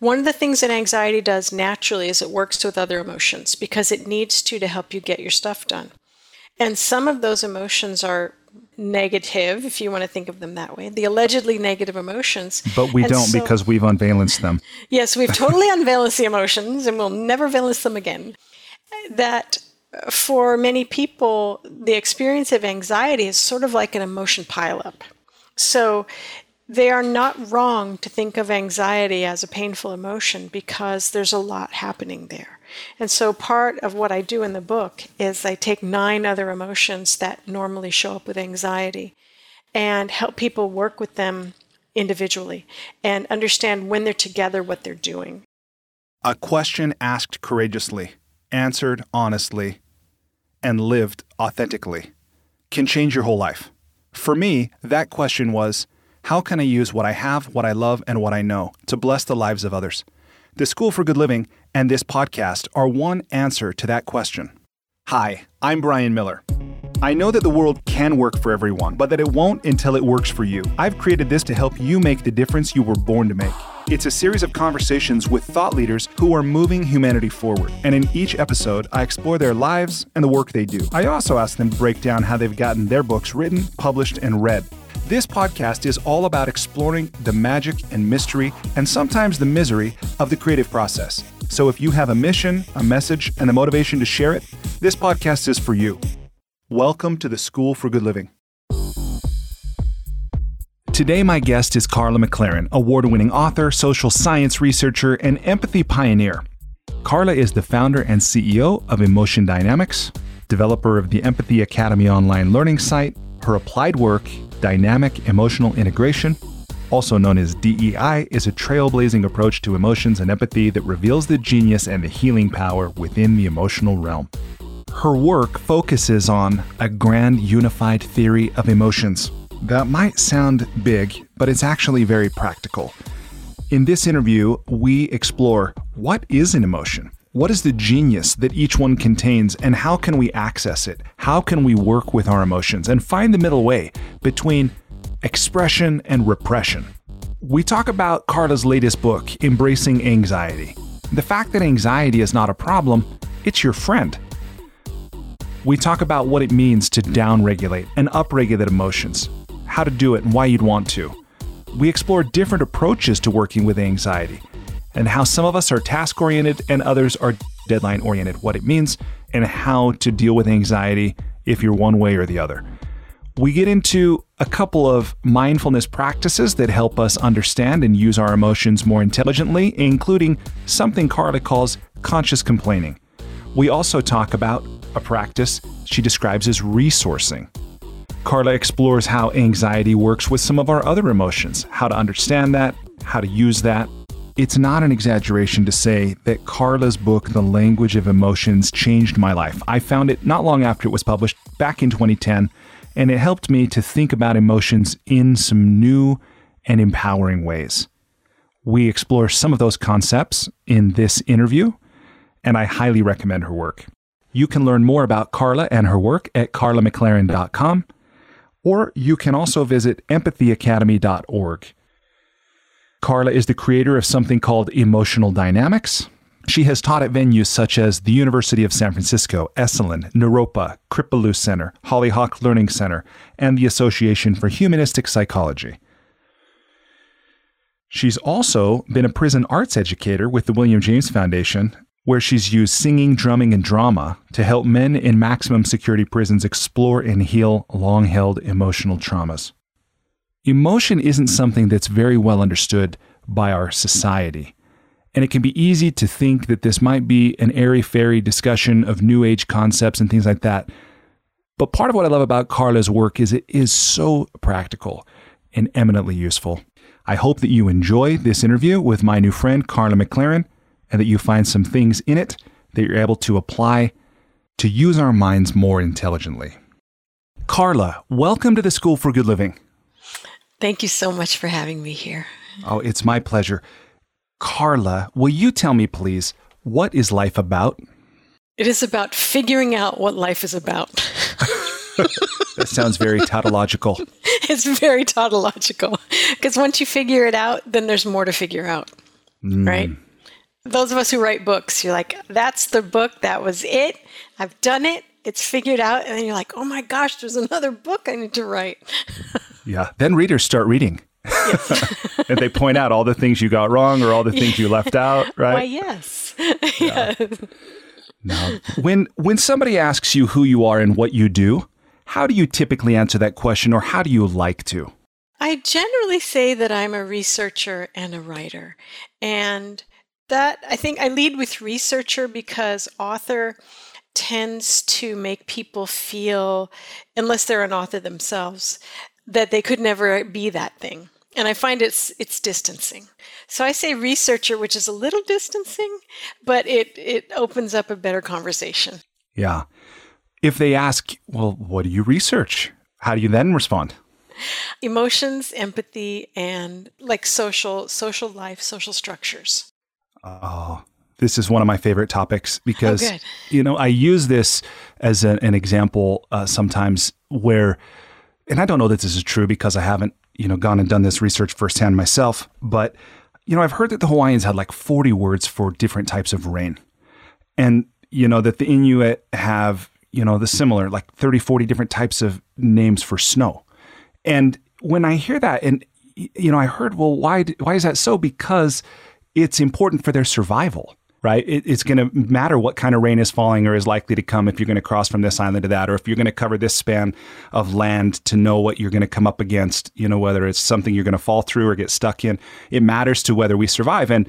One of the things that anxiety does naturally is it works with other emotions because it needs to to help you get your stuff done. And some of those emotions are negative, if you want to think of them that way, the allegedly negative emotions. But we And don't so- because we've unvalenced them. Yes, we've totally unvalenced the emotions and we'll never valence them again. That uh, for many people, the experience of anxiety is sort of like an emotion pileup. So they are not wrong to think of anxiety as a painful emotion because there's a lot happening there. And so part of what I do in the book is I take nine other emotions that normally show up with anxiety and help people work with them individually and understand when they're together what they're doing. A question asked courageously, answered honestly, and lived authentically can change your whole life. For me, that question was how can I use what I have, what I love, and what I know to bless the lives of others? The School for Good Living and this podcast are one answer to that question. Hi, I'm Brian Miller. I know that the world can work for everyone, but that it won't until it works for you. I've created this to help you make the difference you were born to make. It's a series of conversations with thought leaders who are moving humanity forward. And in each episode, I explore their lives and the work they do. I also ask them to break down how they've gotten their books written, published, and read. This podcast is all about exploring the magic and mystery, and sometimes the misery, of the creative process. So if you have a mission, a message, and the motivation to share it, this podcast is for you. Welcome to the School for Good Living. Today, my guest is Karla McLaren, award winning author, social science researcher, and empathy pioneer. Karla is the founder and CEO of Emotion Dynamics, developer of the Empathy Academy online learning site. Her applied work, Dynamic Emotional Integration, also known as DEI, is a trailblazing approach to emotions and empathy that reveals the genius and the healing power within the emotional realm. Her work focuses on a grand unified theory of emotions. That might sound big, but it's actually very practical. In this interview, we explore what is an emotion? What is the genius that each one contains, and how can we access it? How can we work with our emotions and find the middle way between expression and repression? We talk about Karla's latest book, Embracing Anxiety. The fact that anxiety is not a problem, it's your friend. We talk about what it means to downregulate and upregulate emotions, how to do it and why you'd want to. We explore different approaches to working with anxiety and how some of us are task oriented and others are deadline oriented, what it means, and how to deal with anxiety if you're one way or the other. We get into a couple of mindfulness practices that help us understand and use our emotions more intelligently, including something Karla calls conscious complaining. We also talk about a practice she describes as resourcing. Karla explores how anxiety works with some of our other emotions, how to understand that, how to use that. It's not an exaggeration to say that Karla's book, The Language of Emotions, changed my life. I found it not long after it was published, back in 2010, and it helped me to think about emotions in some new and empowering ways. We explore some of those concepts in this interview, and I highly recommend her work. You can learn more about Karla and her work at karlamclaren.com, or you can also visit empathyacademy.org. Karla is the creator of something called Emotional Dynamics. She has taught at venues such as the University of San Francisco, Esalen, Naropa, Kripalu Center, Hollyhock Learning Center, and the Association for Humanistic Psychology. She's also been a prison arts educator with the William James Foundation, where she's used singing, drumming, and drama to help men in maximum security prisons explore and heal long held emotional traumas. Emotion isn't something that's very well understood by our society. And it can be easy to think that this might be an airy fairy discussion of new age concepts and things like that. But part of what I love about Karla's work is it is so practical and eminently useful. I hope that you enjoy this interview with my new friend, Karla McLaren, and that you find some things in it that you're able to apply to use our minds more intelligently. Karla, welcome to the School for Good Living. Thank you so much for having me here. Oh, it's my pleasure. Karla, will you tell me, please, what is life about? It is about figuring out what life is about. That sounds very tautological. it's very tautological because once you figure it out, then there's more to figure out. Hmm. right? Those of us who write books, you're like, that's the book, that was it, I've done it, it's figured out, and then you're like, oh my gosh, there's another book I need to write. yeah. Then readers start reading. and they point out all the things you got wrong or all the things you left out, right? Why, yes. yeah. Now, when when somebody asks you who you are and what you do, how do you typically answer that question or how do you like to? I generally say that I'm a researcher and a writer. And that I think I lead with researcher because author tends to make people feel, unless they're an author themselves, that they could never be that thing. And I find it's it's distancing. So I say researcher, which is a little distancing, but it it opens up a better conversation. Yeah. If they ask, well, what do you research? How do you then respond? Emotions, empathy, and like social social life, social structures. Oh, this is one of my favorite topics because oh, you know I use this as a, an example uh, sometimes where, and I don't know that this is true because I haven't you know gone and done this research firsthand myself, but you know I've heard that the Hawaiians had like forty words for different types of rain, and you know that the Inuit have you know the similar like 30 40 different types of names for snow. And when i hear that and you know i heard well why why is that so? Because it's important for their survival, right? It, it's going to matter what kind of rain is falling or is likely to come if you're going to cross from this island to that, or if you're going to cover this span of land to know what you're going to come up against, you know, whether it's something you're going to fall through or get stuck in. It matters to whether we survive. And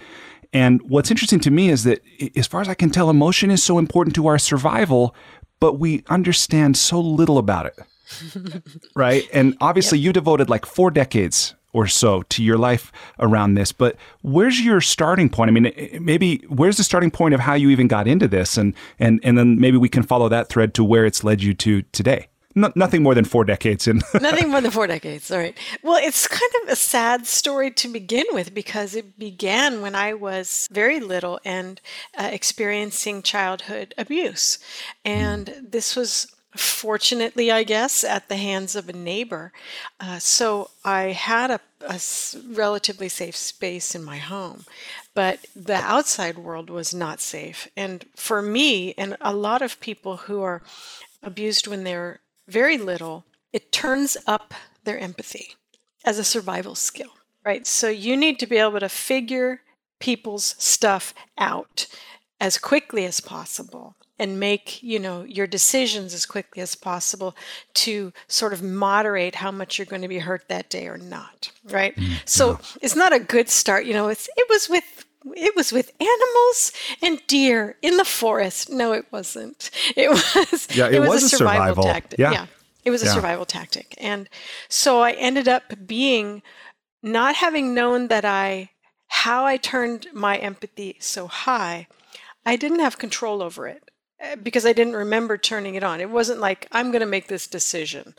and what's interesting to me is that, as far as I can tell, emotion is so important to our survival, but we understand so little about it. right? And obviously, yep. you devoted like four decades or so to your life around this. But where's your starting point? I mean, maybe where's the starting point of how you even got into this, and and and then maybe we can follow that thread to where it's led you to today. No, nothing more than four decades in. nothing more than four decades. All right. Well, it's kind of a sad story to begin with because it began when I was very little and uh, experiencing childhood abuse, and mm. this was fortunately, I guess, at the hands of a neighbor. Uh, so I had a, a, relatively safe space in my home, but the outside world was not safe. And for me, and a lot of people who are abused when they're very little, it turns up their empathy as a survival skill, right? So you need to be able to figure people's stuff out as quickly as possible and make you know your decisions as quickly as possible to sort of moderate how much you're going to be hurt that day or not right mm, so it's not a good start you know it's it was with it was with animals and deer in the forest no it wasn't it was yeah it, it was, was, a survival, survival. tactic yeah. yeah it was a yeah. survival tactic and so i ended up being not having known that i how i turned my empathy so high I didn't have control over it. Eh, because I didn't remember turning it on. It wasn't like I'm going to make this decision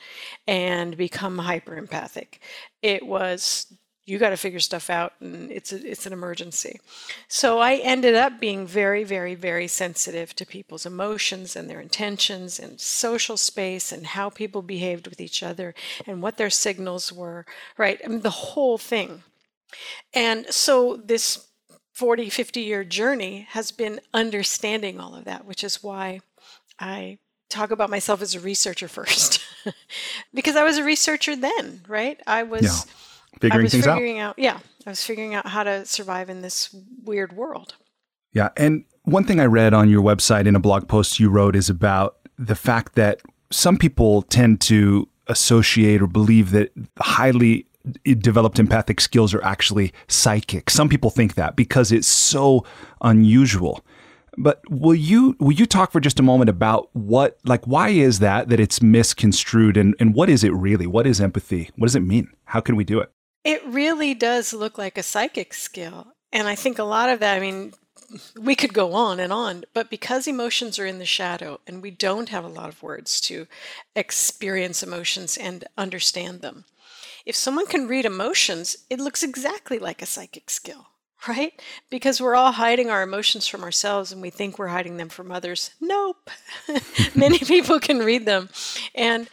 and become hyper empathic. It was you got to figure stuff out and it's a, it's an emergency. So I ended up being very very very sensitive to people's emotions and their intentions and social space and how people behaved with each other and what their signals were, right? I mean, the whole thing. And so this 40, 50 year journey has been understanding all of that, which is why I talk about myself as a researcher first. because I was a researcher then, right? I was yeah. figuring I was things figuring out. out. Yeah, I was figuring out how to survive in this weird world. Yeah, and one thing I read on your website in a blog post you wrote is about the fact that some people tend to associate or believe that highly developed empathic skills are actually psychic. Some people think that because it's so unusual. But will you will you talk for just a moment about what like why is that that it's misconstrued and, and what is it really? What is empathy? What does it mean? How can we do it? It really does look like a psychic skill. And I think a lot of that, I mean, we could go on and on, but because emotions are in the shadow and we don't have a lot of words to experience emotions and understand them, if someone can read emotions, it looks exactly like a psychic skill, right? Because we're all hiding our emotions from ourselves and we think we're hiding them from others. Nope. Many people can read them. And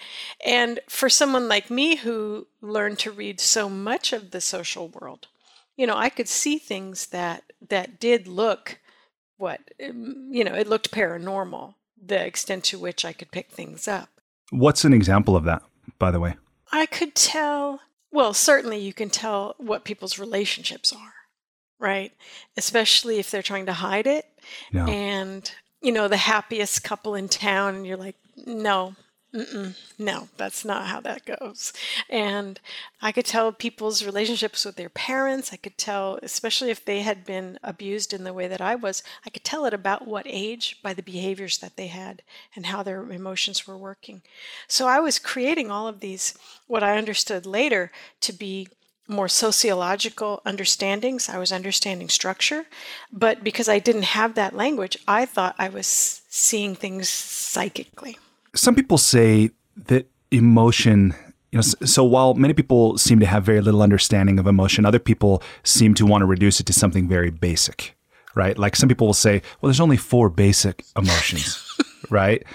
and for someone like me who learned to read so much of the social world, you know, I could see things that that did look what um, you know, it looked paranormal. The extent to which I could pick things up. What's an example of that, by the way? I could tell. Well, certainly you can tell what people's relationships are, right? Especially if they're trying to hide it. Yeah. And you know, the happiest couple in town, and you're like, no, Mm-mm, no, that's not how that goes. And I could tell people's relationships with their parents. I could tell, especially if they had been abused in the way that I was, I could tell it about what age by the behaviors that they had and how their emotions were working. So I was creating all of these, what I understood later to be more sociological understandings. I was understanding structure, but because I didn't have that language, I thought I was seeing things psychically some people say that emotion you know so while many people seem to have very little understanding of emotion other people seem to want to reduce it to something very basic right? Like some people will say well there's only four basic emotions right?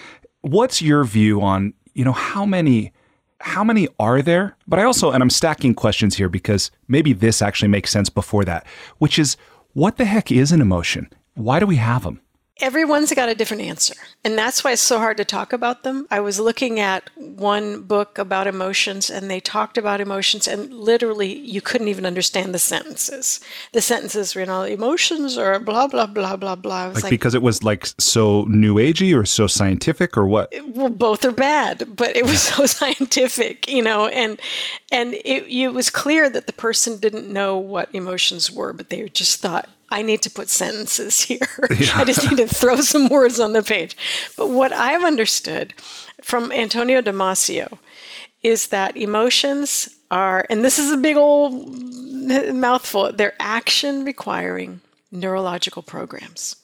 What's your view on you know how many how many are there? But i also and i'm stacking questions here because maybe this actually makes sense before that which is what the heck is an emotion? Why do we have them Everyone's got a different answer. And that's why it's so hard to talk about them. I was looking at one book about emotions, and they talked about emotions, and literally you couldn't even understand the sentences. The sentences were, you know, emotions or blah, blah, blah, blah, blah. Like, like, because it was like so new agey or so scientific or what? Well, both are bad, but it was so scientific, you know, and and it, it was clear that the person didn't know what emotions were, but they just thought I need to put sentences here. Yeah. I just need to throw some words on the page. But what I've understood from Antonio Damasio is that emotions are, and this is a big old mouthful, they're action requiring neurological programs.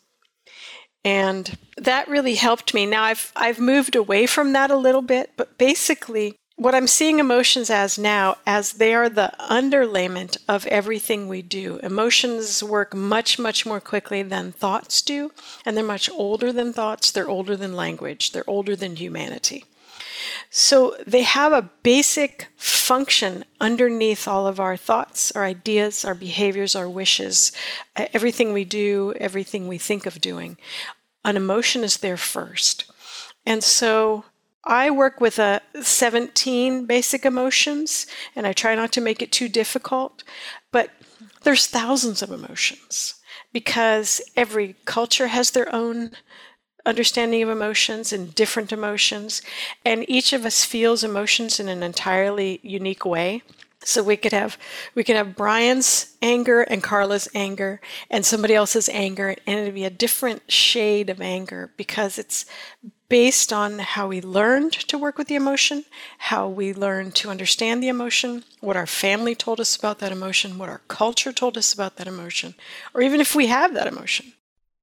And that really helped me. Now I've I've moved away from that a little bit, but basically what I'm seeing emotions as now, as they are the underlayment of everything we do. Emotions work much, much more quickly than thoughts do, and they're much older than thoughts. They're older than language. They're older than humanity. So they have a basic function underneath all of our thoughts, our ideas, our behaviors, our wishes, uh, everything we do, everything we think of doing. An emotion is there first. And so I work with a 17 basic emotions and I try not to make it too difficult, but there's thousands of emotions because every culture has their own understanding of emotions and different emotions and each of us feels emotions in an entirely unique way. So we could have we could have Brian's anger and Karla's anger and somebody else's anger and it'd be a different shade of anger because it's based on how we learned to work with the emotion, how we learned to understand the emotion, what our family told us about that emotion, what our culture told us about that emotion, or even if we have that emotion.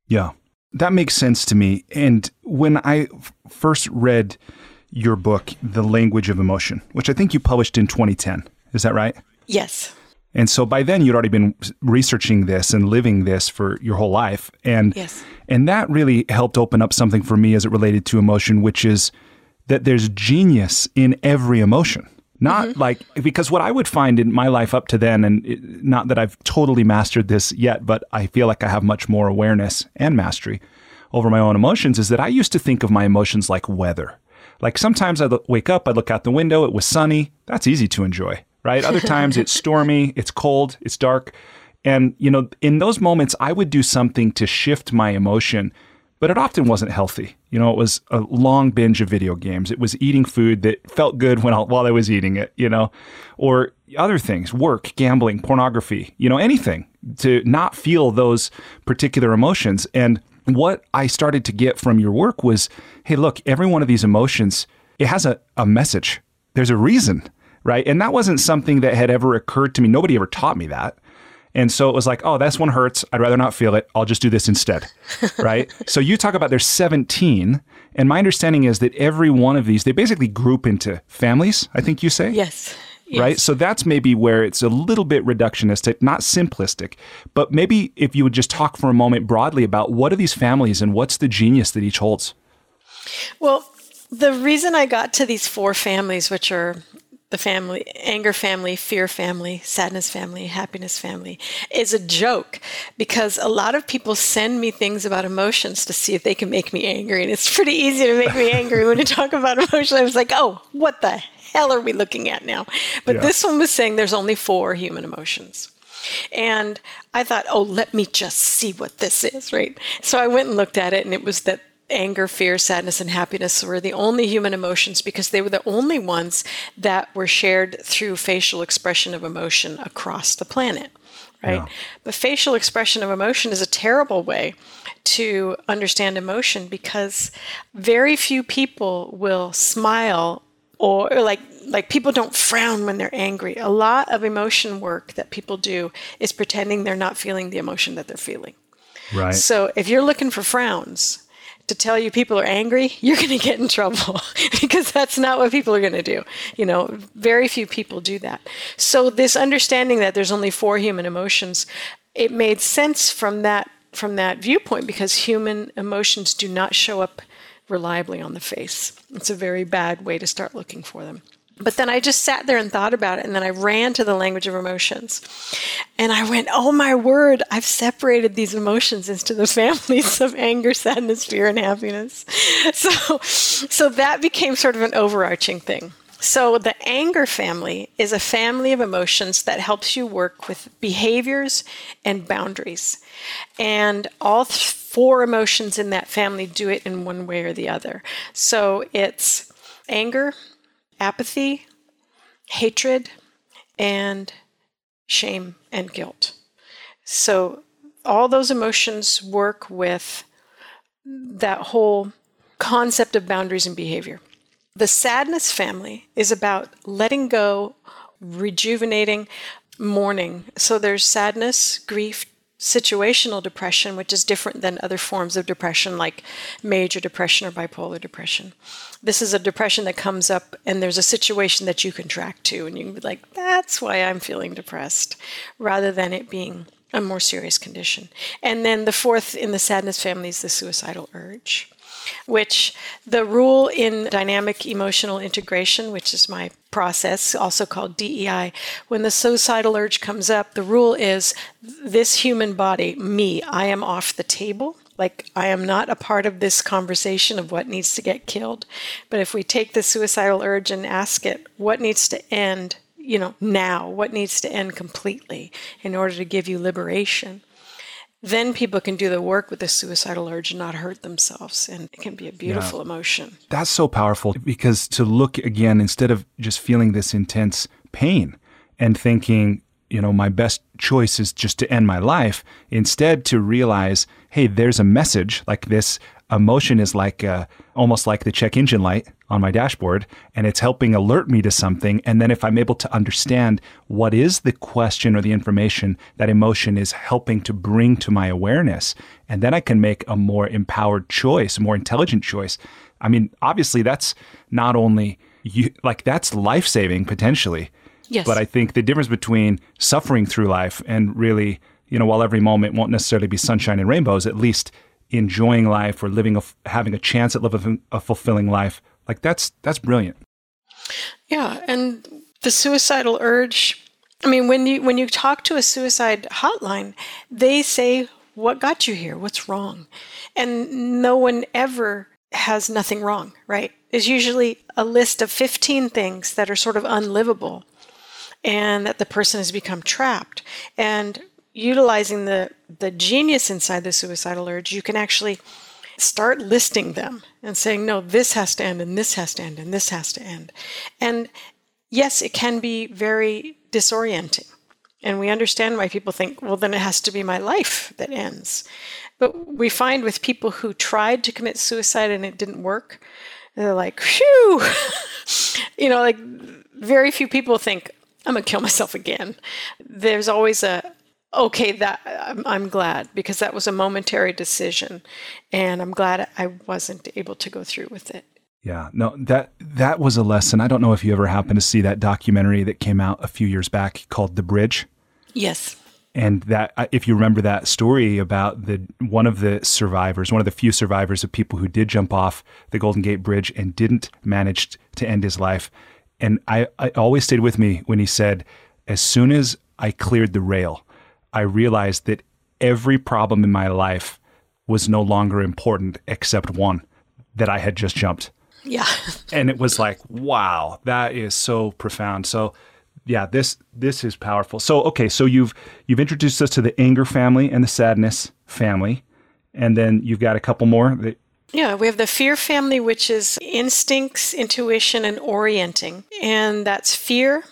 Yeah, that makes sense to me. And when I f- first read your book, The Language of Emotion, which I think you published in 2010, is that right? Yes. And so by then you'd already been researching this and living this for your whole life. And yes. and that really helped open up something for me as it related to emotion, which is that there's genius in every emotion. Not mm-hmm. like because what I would find in my life up to then, and it, not that I've totally mastered this yet, but I feel like I have much more awareness and mastery over my own emotions, is that I used to think of my emotions like weather. Like sometimes I'd wake up, I'd look out the window, it was sunny. That's easy to enjoy right? Other times it's stormy, it's cold, it's dark. And, you know, in those moments, I would do something to shift my emotion, but it often wasn't healthy. You know, it was a long binge of video games. It was eating food that felt good when I, while I was eating it, you know, or other things, work, gambling, pornography, you know, anything to not feel those particular emotions. And what I started to get from your work was, hey, look, every one of these emotions, it has a, a message. There's a reason right? And that wasn't something that had ever occurred to me. Nobody ever taught me that. And so it was like, oh, this one hurts. I'd rather not feel it. I'll just do this instead. right. So you talk about there's 17. And my understanding is that every one of these, they basically group into families, I think you say? Yes. Yes. Right. So that's maybe where it's a little bit reductionistic, not simplistic, but maybe if you would just talk for a moment broadly about what are these families and what's the genius that each holds? Well, the reason I got to these four families, which are the family, anger family, fear family, sadness family, happiness family is a joke because a lot of people send me things about emotions to see if they can make me angry. And it's pretty easy to make me angry when you talk about emotions. I was like, oh, what the hell are we looking at now? But yeah. this one was saying there's only four human emotions. And I thought, oh, let me just see what this is, right? So I went and looked at it, and it was that anger, fear, sadness, and happiness were the only human emotions because they were the only ones that were shared through facial expression of emotion across the planet. Right? Yeah. But facial expression of emotion is a terrible way to understand emotion because very few people will smile or, or like like people don't frown when they're angry. A lot of emotion work that people do is pretending they're not feeling the emotion that they're feeling. Right. So if you're looking for frowns, to tell you people are angry, you're going to get in trouble because that's not what people are going to do. You know, very few people do that. So this understanding that there's only four human emotions, it made sense from that from that viewpoint because human emotions do not show up reliably on the face. It's a very bad way to start looking for them. But then I just sat there and thought about it, and then I ran to the language of emotions. And I went, oh my word, I've separated these emotions into the families of anger, sadness, fear, and happiness. So, so that became sort of an overarching thing. So the anger family is a family of emotions that helps you work with behaviors and boundaries. And all four emotions in that family do it in one way or the other. So it's anger, apathy, hatred, and shame and guilt. So all those emotions work with that whole concept of boundaries and behavior. The sadness family is about letting go, rejuvenating, mourning. So there's sadness, grief, situational depression, which is different than other forms of depression like major depression or bipolar depression. This is a depression that comes up and there's a situation that you can track to, and you can be like, that's why I'm feeling depressed, rather than it being a more serious condition. And then the fourth in the sadness family is the suicidal urge which the rule in dynamic emotional integration, which is my process, also called DEI, when the suicidal urge comes up, the rule is this human body, me, I am off the table. Like, I am not a part of this conversation of what needs to get killed. But if we take the suicidal urge and ask it, what needs to end, you know, now? What needs to end completely in order to give you liberation? Then people can do the work with the suicidal urge and not hurt themselves. And it can be a beautiful yeah. emotion. That's so powerful because to look again, instead of just feeling this intense pain and thinking, you know, my best choice is just to end my life, instead to realize, hey, there's a message like this emotion is like uh, almost like the check engine light on my dashboard and it's helping alert me to something. And then if i'm able to understand what is the question or the information that emotion is helping to bring to my awareness and then i can make a more empowered choice a more intelligent choice. I mean obviously that's not only you like that's life-saving potentially. Yes. But i think the difference between suffering through life and really you know while every moment won't necessarily be sunshine and rainbows at least enjoying life or living a, having a chance at living a fulfilling life like that's that's brilliant. Yeah and the suicidal urge i mean when you when you talk to a suicide hotline they say what got you here? What's wrong? And no one ever has nothing wrong right? There's usually a list of 15 things that are sort of unlivable and that the person has become trapped. And utilizing the the genius inside the suicidal urge, you can actually start listing them and saying, no, this has to end, and this has to end, and this has to end. And yes, it can be very disorienting. And we understand why people think, well, then it has to be my life that ends. But we find with people who tried to commit suicide and it didn't work, they're like, phew, you know, like very few people think, I'm going to kill myself again. There's always a, okay, that I'm, I'm, glad because that was a momentary decision, and I'm glad I wasn't able to go through with it. Yeah, no, that that was a lesson. I don't know if you ever happened to see that documentary that came out a few years back called The Bridge. Yes. And that, if you remember that story about the one of the survivors, one of the few survivors of people who did jump off the Golden Gate Bridge and didn't manage to end his life, And I, I always stayed with me when he said, as soon as I cleared the rail, I realized that every problem in my life was no longer important except one that I had just jumped. Yeah. and it was like, wow, that is so profound. So yeah, this this is powerful. So okay, so you've you've introduced us to the anger family and the sadness family, and then you've got a couple more. That, yeah, we have the fear family, which is instincts, intuition, and orienting, and that's fear,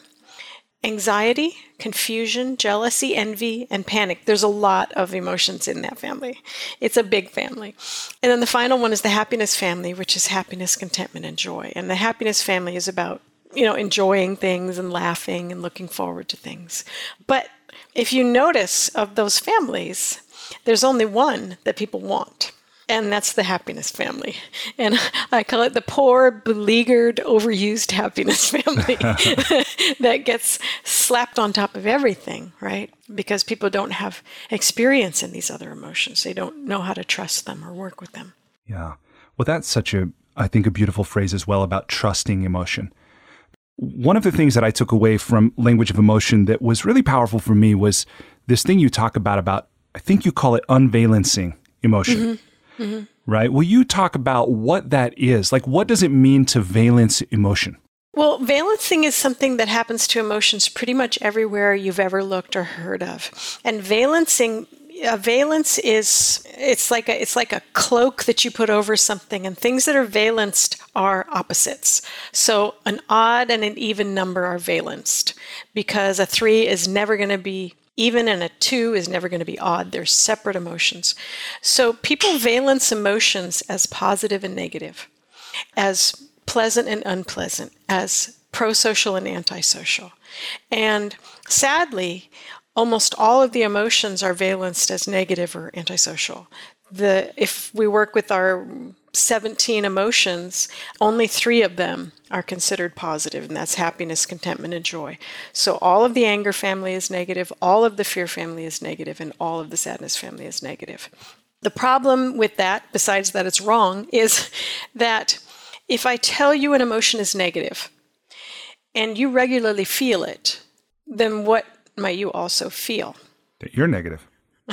anxiety, confusion, jealousy, envy, and panic. There's a lot of emotions in that family. It's a big family. And then the final one is the happiness family, which is happiness, contentment, and joy. And the happiness family is about you know, enjoying things and laughing and looking forward to things. But if you notice of those families, there's only one that people want. And that's the happiness family. And I call it the poor, beleaguered, overused happiness family that gets slapped on top of everything, right? Because people don't have experience in these other emotions. They don't know how to trust them or work with them. Yeah. Well, that's such a, I think, a beautiful phrase as well about trusting emotion one of the things that I took away from language of emotion that was really powerful for me was this thing you talk about about I think you call it unvalencing emotion. Mm-hmm. Mm-hmm. Right? Will you talk about what that is? Like what does it mean to valence emotion? Well, valencing is something that happens to emotions pretty much everywhere you've ever looked or heard of. And valencing a valence is it's like a it's like a cloak that you put over something and things that are valenced are opposites so an odd and an even number are valenced because a 3 is never going to be even and a 2 is never going to be odd they're separate emotions so people valence emotions as positive and negative as pleasant and unpleasant as pro-social and antisocial and sadly almost all of the emotions are valenced as negative or antisocial. The, if we work with our 17 emotions, only three of them are considered positive, and that's happiness, contentment, and joy. So all of the anger family is negative, all of the fear family is negative, and all of the sadness family is negative. The problem with that, besides that it's wrong, is that if I tell you an emotion is negative and you regularly feel it, then what might you also feel? That you're negative.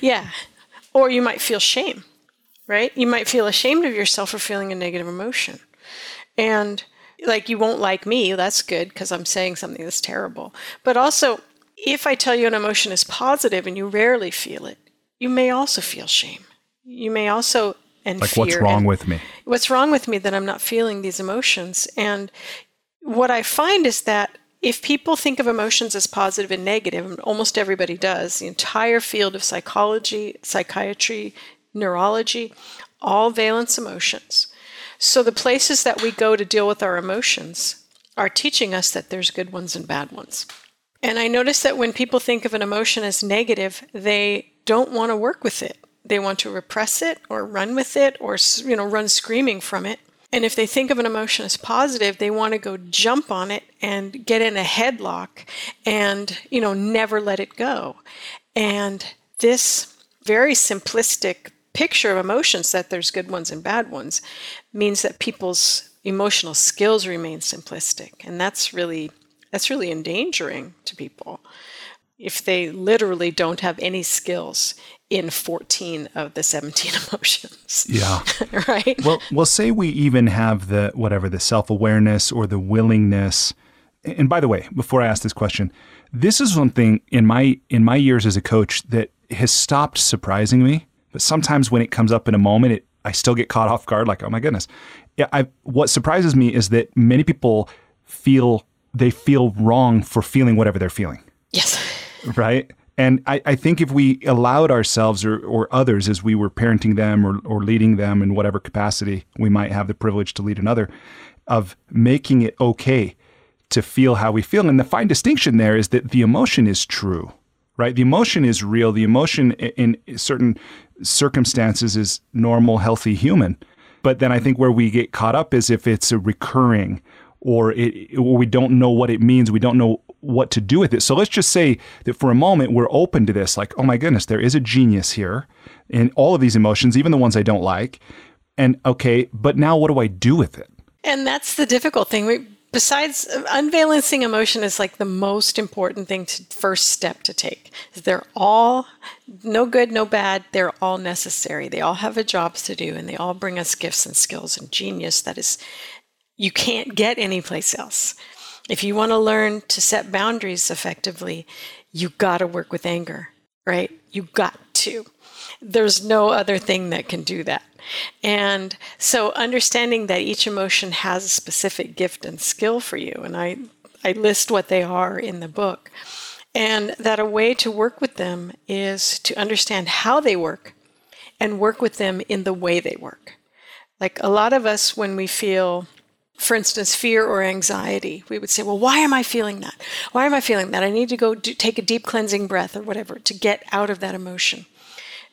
yeah. Or you might feel shame, right? You might feel ashamed of yourself for feeling a negative emotion. And like you won't like me, that's good because I'm saying something that's terrible. But also, if I tell you an emotion is positive and you rarely feel it, you may also feel shame. You may also and like fear what's wrong with me? What's wrong with me that I'm not feeling these emotions? And what I find is that if people think of emotions as positive and negative, and almost everybody does, the entire field of psychology, psychiatry, neurology, all valence emotions. So the places that we go to deal with our emotions are teaching us that there's good ones and bad ones. And I notice that when people think of an emotion as negative, they don't want to work with it. They want to repress it or run with it or you know run screaming from it. And if they think of an emotion as positive, they want to go jump on it and get in a headlock and, you know, never let it go. And this very simplistic picture of emotions that there's good ones and bad ones means that people's emotional skills remain simplistic. And that's really that's really endangering to people if they literally don't have any skills in 14 of the 17 emotions. Yeah. right? Well, well say we even have the whatever the self-awareness or the willingness. And by the way, before I ask this question, this is something in my in my years as a coach that has stopped surprising me, but sometimes when it comes up in a moment, it I still get caught off guard like, "Oh my goodness." Yeah, I what surprises me is that many people feel they feel wrong for feeling whatever they're feeling. Yes. Right? And I, I, think if we allowed ourselves or, or others as we were parenting them or, or leading them in whatever capacity we might have the privilege to lead another, of making it okay to feel how we feel. And the fine distinction there is that the emotion is true, right? The emotion is real. The emotion in certain circumstances is normal, healthy human. But then I think where we get caught up is if it's a recurring or it, or we don't know what it means, we don't know what to do with it. So let's just say that for a moment we're open to this, like, oh my goodness, there is a genius here in all of these emotions, even the ones I don't like. And okay, but now what do I do with it? And that's the difficult thing. We besides unvalencing emotion is like the most important thing to first step to take. They're all no good no bad they're all necessary. They all have a jobs to do and they all bring us gifts and skills and genius that is you can't get anyplace else. If you want to learn to set boundaries effectively you got to work with anger right? You got to. There's no other thing that can do that and so understanding that each emotion has a specific gift and skill for you, and I, I list what they are in the book, and that a way to work with them is to understand how they work and work with them in the way they work. Like a lot of us, when we feel, for instance, fear or anxiety, we would say, Well, why am I feeling that? Why am I feeling that? I need to go do, take a deep cleansing breath or whatever to get out of that emotion.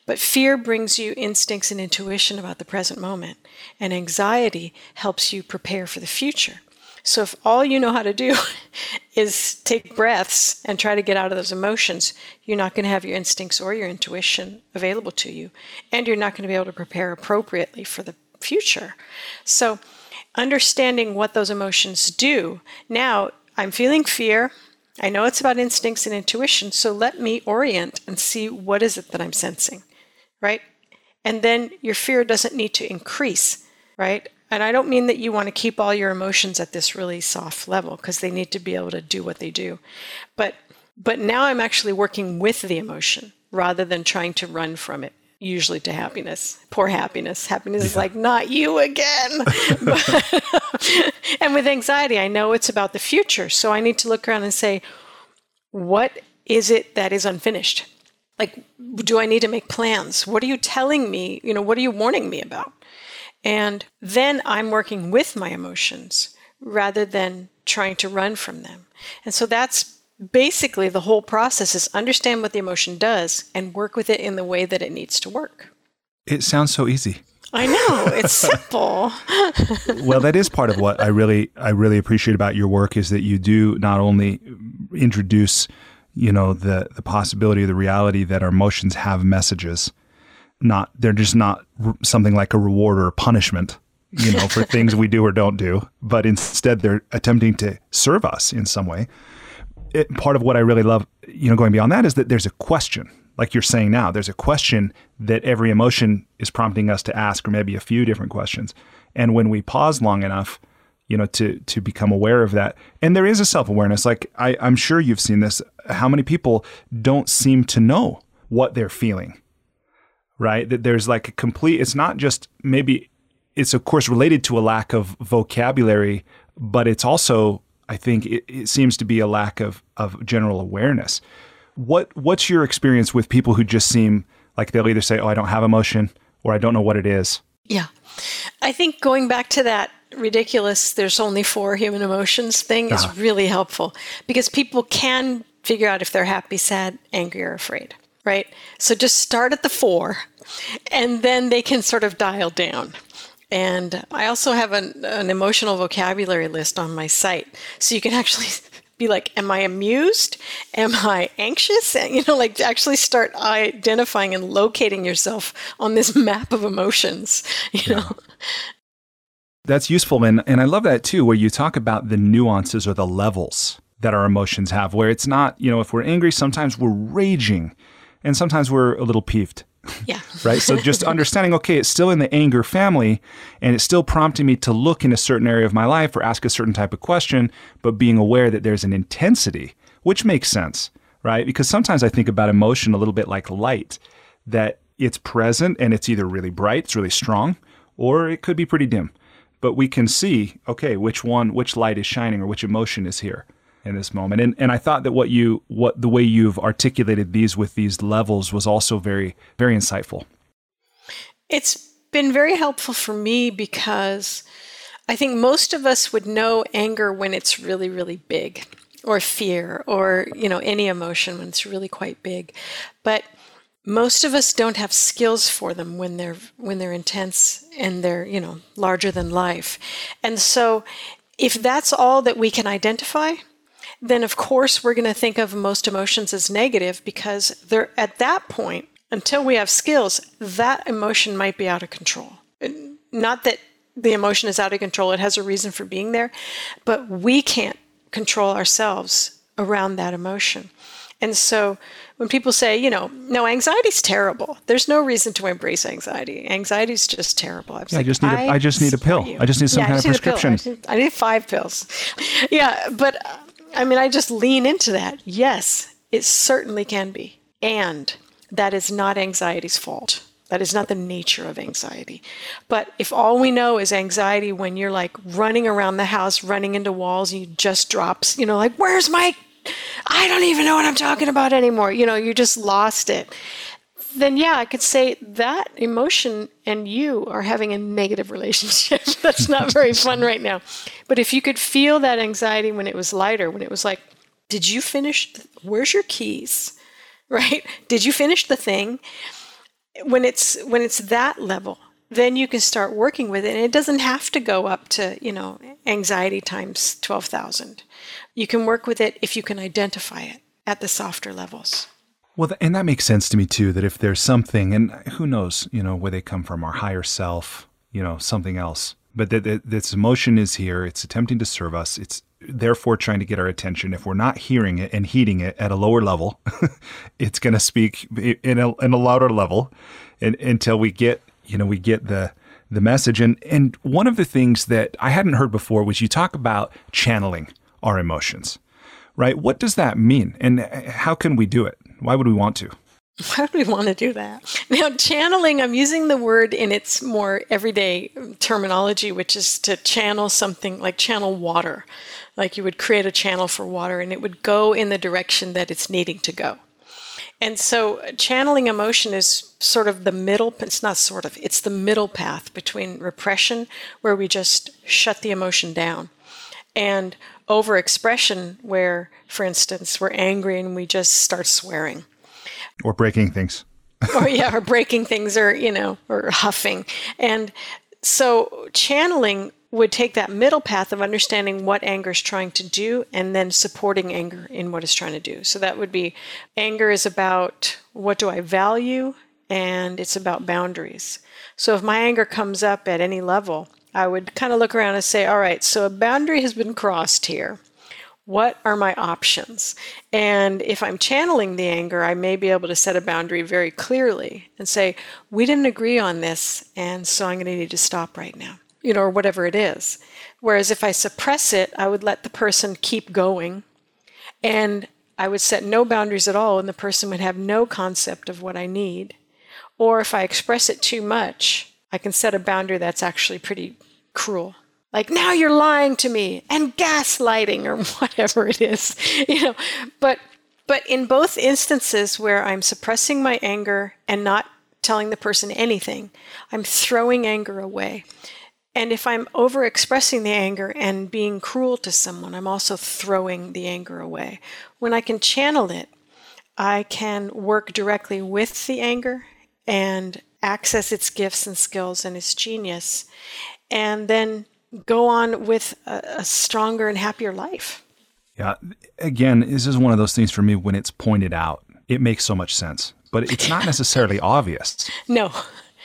But fear brings you instincts and intuition about the present moment, and anxiety helps you prepare for the future. So if all you know how to do is take breaths and try to get out of those emotions, you're not going to have your instincts or your intuition available to you, and you're not going to be able to prepare appropriately for the future. So understanding what those emotions do. Now, I'm feeling fear. I know it's about instincts and intuition, so let me orient and see what is it that I'm sensing right? And then your fear doesn't need to increase, right? And I don't mean that you want to keep all your emotions at this really soft level because they need to be able to do what they do. But but now I'm actually working with the emotion rather than trying to run from it usually to happiness. Poor happiness. Happiness is like, not you again. and with anxiety, I know it's about the future. So I need to look around and say, what is it that is unfinished? Like do i need to make plans? What are you telling me? You know what are you warning me about? And then i'm working with my emotions rather than trying to run from them. And so that's basically the whole process is understand what the emotion does and work with it in the way that it needs to work. It sounds so easy. I know. It's simple. well, that is part of what I really I really appreciate about your work is that you do not only introduce you know the the possibility of the reality that our emotions have messages. Not they're just not something like a reward or a punishment you know for things we do or don't do but instead they're attempting to serve us in some way. It, part of what i really love you know going beyond that is that there's a question. Like you're saying now there's a question that every emotion is prompting us to ask or maybe a few different questions. And when we pause long enough you know to to become aware of that. And there is a self-awareness. Like I, i'm sure you've seen this. How many people don't seem to know what they're feeling right? That there's like a complete it's not just maybe it's of course related to a lack of vocabulary but it's also i think it, it seems to be a lack of of general awareness. What what's your experience with people who just seem like they'll either say oh i don't have emotion or i don't know what it is yeah. I think going back to that ridiculous there's only four human emotions thing uh-huh. is really helpful because people can figure out if they're happy, sad, angry, or afraid, right? So just start at the four and then they can sort of dial down. And I also have an, an emotional vocabulary list on my site. So you can actually be like, Am I amused? Am I anxious? And, you know, like actually start identifying and locating yourself on this map of emotions, you know. That's useful. And, and I love that too, where you talk about the nuances or the levels that our emotions have, where it's not, you know, if we're angry, sometimes we're raging and sometimes we're a little peeved. Yeah. right. So just understanding, okay, it's still in the anger family and it's still prompting me to look in a certain area of my life or ask a certain type of question, but being aware that there's an intensity, which makes sense, right? Because sometimes I think about emotion a little bit like light, that it's present and it's either really bright, it's really strong, or it could be pretty dim. But we can see, okay, which one, which light is shining or which emotion is here in this moment. And and I thought that what you what the way you've articulated these with these levels was also very very insightful. It's been very helpful for me because I think most of us would know anger when it's really really big or fear or you know any emotion when it's really quite big. But most of us don't have skills for them when they're when they're intense and they're you know larger than life and so if that's all that we can identify then of course we're going to think of most emotions as negative because they're at that point until we have skills that emotion might be out of control not that the emotion is out of control. It has a reason for being there, but we can't control ourselves around that emotion. And so when people say, you know, no, anxiety's terrible. There's no reason to embrace anxiety. Anxiety's just terrible. I, yeah, like, I just need a, I, I just need a pill. I just need some yeah, kind of prescription. I need, I need five pills. yeah, but uh, I mean, I just lean into that. Yes, it certainly can be. And that is not anxiety's fault. That is not the nature of anxiety. But if all we know is anxiety when you're like running around the house, running into walls, and you just drops, you know, like, where's my, I don't even know what I'm talking about anymore. You know, you just lost it. Then, yeah, I could say that emotion and you are having a negative relationship. That's not very fun right now. But if you could feel that anxiety when it was lighter, when it was like, did you finish? Where's your keys? Right? Did you finish the thing? when it's when it's that level then you can start working with it and it doesn't have to go up to you know anxiety times 12000 you can work with it if you can identify it at the softer levels. Well and that makes sense to me too that if there's something and who knows you know where they come from our higher self you know something else. But that, that this emotion is here. It's attempting to serve us. It's therefore trying to get our attention. If we're not hearing it and heeding it at a lower level it's going to speak in a, in a louder level and, until we get you know we get the the message and and one of the things that I hadn't heard before was you talk about channeling our emotions right what does that mean and how can we do it why would we want to Why would we want to do that? Now, channeling, I'm using the word in its more everyday terminology, which is to channel something like channel water. Like you would create a channel for water and it would go in the direction that it's needing to go. And so, channeling emotion is sort of the middle, it's not sort of, it's the middle path between repression, where we just shut the emotion down, and overexpression, where, for instance, we're angry and we just start swearing or breaking things. or yeah, or breaking things, or you know, or huffing. And so channeling would take that middle path of understanding what anger is trying to do and then supporting anger in what it's trying to do. So that would be anger is about what do I value and it's about boundaries. So if my anger comes up at any level, I would kind of look around and say, all right, so a boundary has been crossed here what are my options? And if I'm channeling the anger, I may be able to set a boundary very clearly and say, we didn't agree on this, and so I'm going to need to stop right now, you know, or whatever it is. Whereas if I suppress it, I would let the person keep going and I would set no boundaries at all, and the person would have no concept of what I need. Or if I express it too much, I can set a boundary that's actually pretty cruel like now you're lying to me and gaslighting or whatever it is you know but but in both instances where i'm suppressing my anger and not telling the person anything i'm throwing anger away and if i'm overexpressing the anger and being cruel to someone i'm also throwing the anger away when i can channel it i can work directly with the anger and access its gifts and skills and its genius and then go on with a, a stronger and happier life. Yeah. Again, this is one of those things for me when it's pointed out, it makes so much sense, but it's not necessarily obvious. No.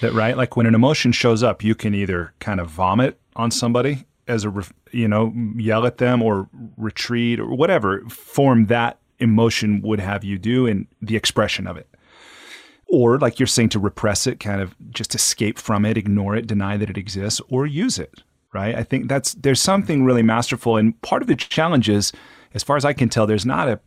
That, right? Like when an emotion shows up, you can either kind of vomit on somebody as a, you know, yell at them or retreat or whatever form that emotion would have you do in the expression of it. Or, like you're saying, to repress it, kind of just escape from it, ignore it, deny that it exists, or use it, right? I think that's there's something really masterful, and part of the challenge is, as far as I can tell, there's not a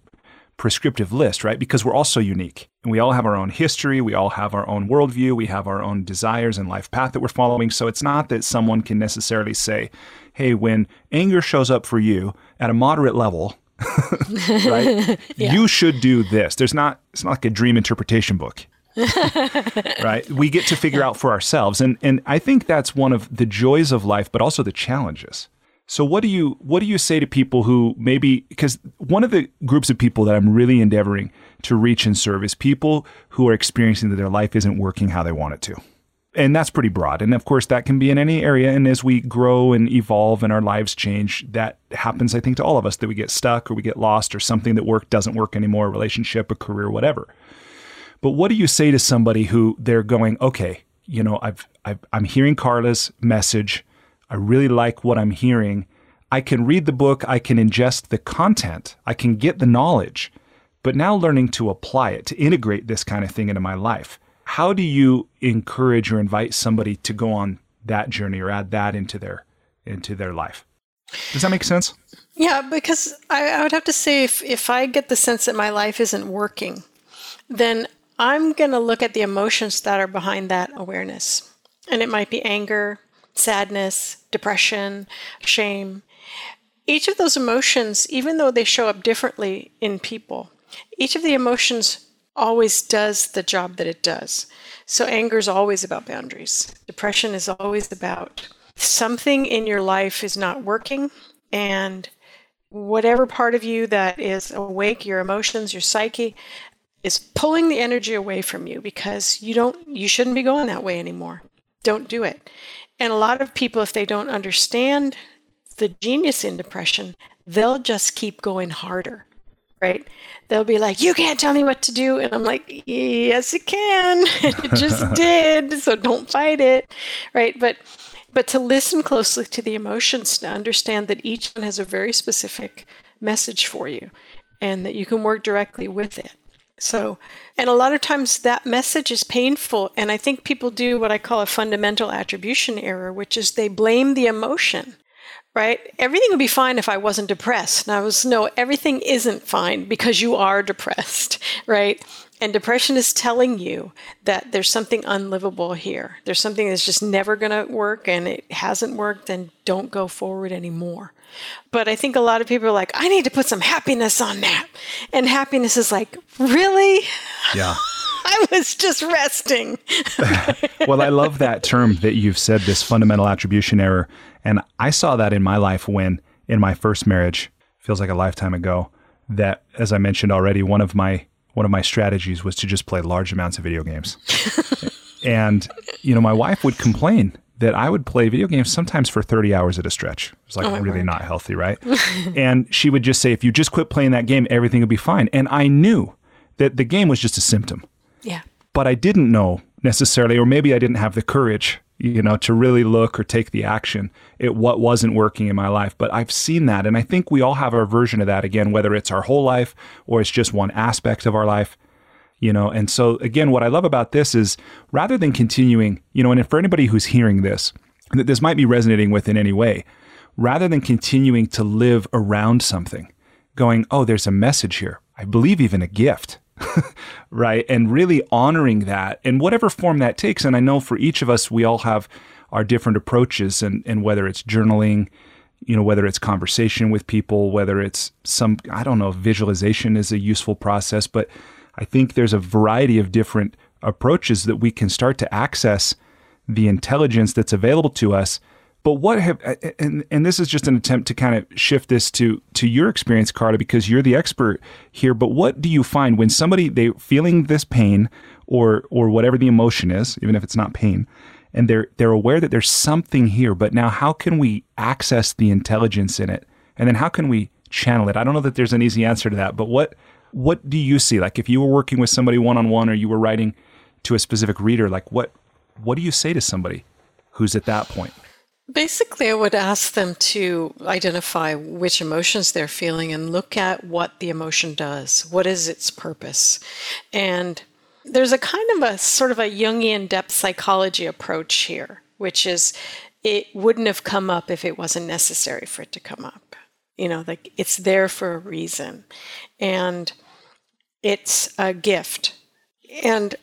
prescriptive list, right? Because we're all so unique, and we all have our own history, we all have our own worldview, we have our own desires and life path that we're following. So it's not that someone can necessarily say, "Hey, when anger shows up for you at a moderate level." right? Yeah. You should do this. There's not it's not like a dream interpretation book. right? We get to figure out for ourselves. And and I think that's one of the joys of life, but also the challenges. So what do you what do you say to people who maybe because one of the groups of people that I'm really endeavoring to reach and serve is people who are experiencing that their life isn't working how they want it to. And that's pretty broad. And of course that can be in any area and as we grow and evolve and our lives change, that happens I think to all of us that we get stuck or we get lost or something that work doesn't work anymore, a relationship, a career, whatever. But what do you say to somebody who they're going, okay, you know, I've, I've I'm hearing Karla's message. I really like what I'm hearing. I can read the book, I can ingest the content, I can get the knowledge, but now learning to apply it, to integrate this kind of thing into my life. How do you encourage or invite somebody to go on that journey or add that into their into their life? Does that make sense? Yeah, because I, I would have to say if, if I get the sense that my life isn't working, then I'm going to look at the emotions that are behind that awareness. And it might be anger, sadness, depression, shame. Each of those emotions, even though they show up differently in people, each of the emotions always does the job that it does. So anger is always about boundaries. Depression is always about something in your life is not working and whatever part of you that is awake, your emotions, your psyche, is pulling the energy away from you because you don't you shouldn't be going that way anymore. Don't do it. And a lot of people if they don't understand the genius in depression, they'll just keep going harder. Right? They'll be like, "You can't tell me what to do." And I'm like, "Yes, it can. it just did. So don't fight it." Right? But but to listen closely to the emotions to understand that each one has a very specific message for you and that you can work directly with it. So, and a lot of times that message is painful. And I think people do what I call a fundamental attribution error, which is they blame the emotion, right? Everything would be fine if I wasn't depressed. And I was, no, everything isn't fine because you are depressed, right? And depression is telling you that there's something unlivable here. There's something that's just never going to work and it hasn't worked and don't go forward anymore. But I think a lot of people are like, I need to put some happiness on that. And happiness is like, really? Yeah. I was just resting. well, I love that term that you've said, this fundamental attribution error. And I saw that in my life when, in my first marriage, feels like a lifetime ago, that, as I mentioned already, one of my one of my strategies was to just play large amounts of video games. and, you know, my wife would complain that I would play video games sometimes for 30 hours at a stretch. It's like oh really not healthy, right? and she would just say, if you just quit playing that game, everything would be fine. And I knew that the game was just a symptom. Yeah. But I didn't know necessarily, or maybe I didn't have the courage you know, to really look or take the action at what wasn't working in my life. But I've seen that. And I think we all have our version of that again, whether it's our whole life or it's just one aspect of our life, you know. And so, again, what I love about this is rather than continuing, you know, and for anybody who's hearing this, that this might be resonating with in any way, rather than continuing to live around something, going, oh, there's a message here. I believe even a gift right? And really honoring that in whatever form that takes. And I know for each of us, we all have our different approaches, and, and whether it's journaling, you know, whether it's conversation with people, whether it's some, I don't know, visualization is a useful process, but I think there's a variety of different approaches that we can start to access the intelligence that's available to us but what have and and this is just an attempt to kind of shift this to to your experience, Karla, because you're the expert here. But what do you find when somebody they feeling this pain or or whatever the emotion is, even if it's not pain, and they're they're aware that there's something here, but now how can we access the intelligence in it? And then how can we channel it? I don't know that there's an easy answer to that, but what what do you see? Like if you were working with somebody one on one or you were writing to a specific reader, like what what do you say to somebody who's at that point? Basically, I would ask them to identify which emotions they're feeling and look at what the emotion does. What is its purpose? And there's a kind of a sort of a Jungian depth psychology approach here, which is it wouldn't have come up if it wasn't necessary for it to come up. You know, like it's there for a reason. And it's a gift. And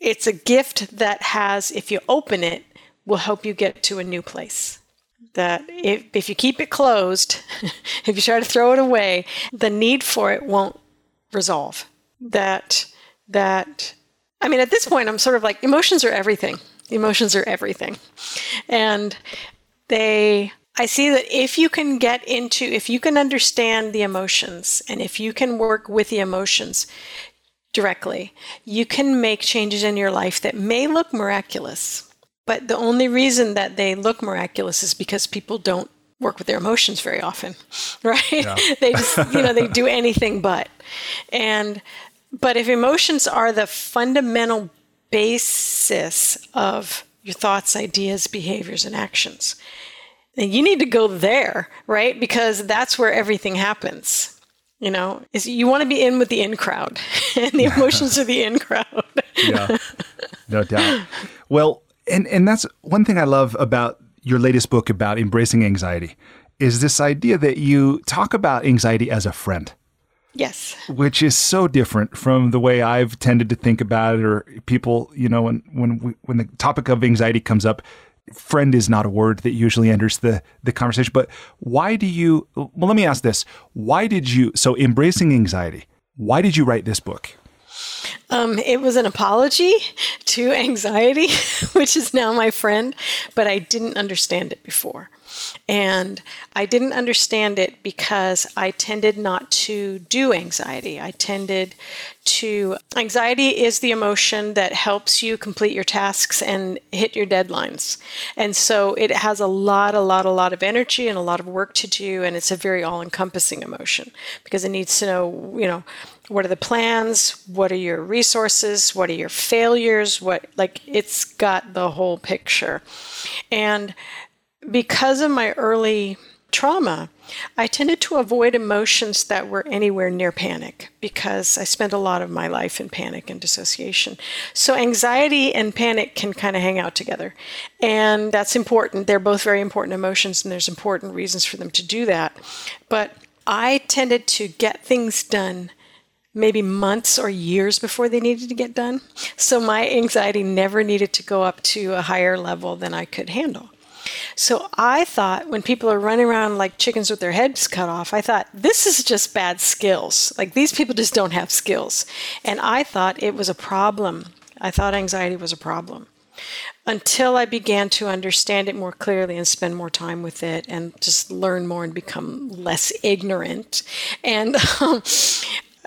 it's a gift that has, if you open it, will help you get to a new place. That if, if you keep it closed, if you try to throw it away, the need for it won't resolve. That, that, I mean, at this point, I'm sort of like, emotions are everything. Emotions are everything. And they, I see that if you can get into, if you can understand the emotions and if you can work with the emotions directly, you can make changes in your life that may look miraculous but the only reason that they look miraculous is because people don't work with their emotions very often, right? Yeah. they just, you know, they do anything but. And, but if emotions are the fundamental basis of your thoughts, ideas, behaviors, and actions, you need to go there, right? Because that's where everything happens. You know, is you want to be in with the in crowd, and the emotions are the in crowd. yeah, no doubt. Well, and and that's one thing I love about your latest book about embracing anxiety is this idea that you talk about anxiety as a friend. Yes. Which is so different from the way I've tended to think about it or people, you know, when when we, when the topic of anxiety comes up, friend is not a word that usually enters the the conversation, but why do you well let me ask this. Why did you so embracing anxiety? Why did you write this book? Um, it was an apology to anxiety, which is now my friend, but I didn't understand it before. And I didn't understand it because I tended not to do anxiety. I tended to, anxiety is the emotion that helps you complete your tasks and hit your deadlines. And so it has a lot, a lot, a lot of energy and a lot of work to do. And it's a very all encompassing emotion because it needs to know, you know, what are the plans what are your resources what are your failures what like it's got the whole picture and because of my early trauma, I tended to avoid emotions that were anywhere near panic because I spent a lot of my life in panic and dissociation. So, anxiety and panic can kind of hang out together. And that's important. They're both very important emotions, and there's important reasons for them to do that. But I tended to get things done maybe months or years before they needed to get done. So, my anxiety never needed to go up to a higher level than I could handle. So I thought when people are running around like chickens with their heads cut off, I thought this is just bad skills. Like these people just don't have skills. And I thought it was a problem. I thought anxiety was a problem until I began to understand it more clearly and spend more time with it and just learn more and become less ignorant. And um,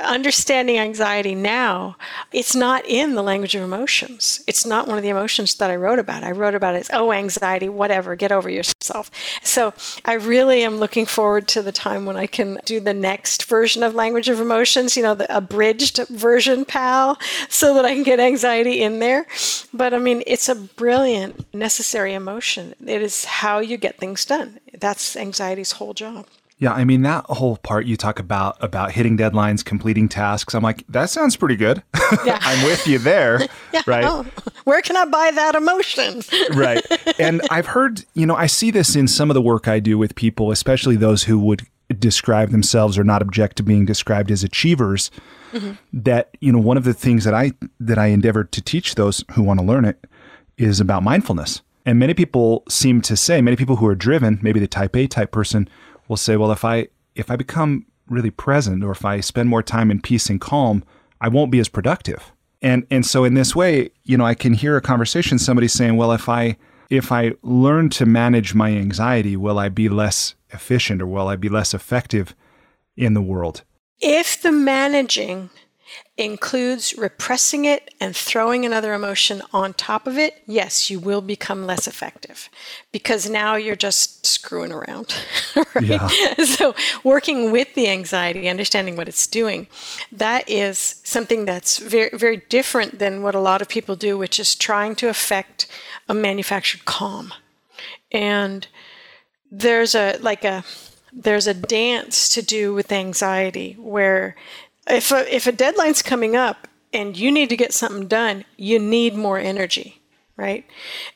understanding anxiety now, it's not in the language of emotions. It's not one of the emotions that I wrote about. I wrote about it as, oh, anxiety, whatever, get over yourself. So I really am looking forward to the time when I can do the next version of language of emotions, you know, the abridged version, pal, so that I can get anxiety in there. But I mean, it's a brilliant, necessary emotion. It is how you get things done. That's anxiety's whole job. Yeah, I mean that whole part you talk about about hitting deadlines, completing tasks. I'm like, that sounds pretty good. Yeah. I'm with you there, yeah, right? Oh, where can I buy that emotion? right. And I've heard, you know, I see this in some of the work I do with people, especially those who would describe themselves or not object to being described as achievers. Mm-hmm. That you know, one of the things that I that I endeavor to teach those who want to learn it is about mindfulness. And many people seem to say, many people who are driven, maybe the type A type person will say, well, if I if I become really present or if I spend more time in peace and calm, I won't be as productive. And and so in this way, you know, I can hear a conversation somebody saying, well, if I if I learn to manage my anxiety, will I be less efficient or will I be less effective in the world? If the managing includes repressing it and throwing another emotion on top of it, yes, you will become less effective because now you're just screwing around. right? Yeah. So, working with the anxiety, understanding what it's doing, that is something that's very, very different than what a lot of people do, which is trying to affect a manufactured calm. And there's a like a there's a dance to do with anxiety where if a, if a deadline's coming up and you need to get something done, you need more energy, right?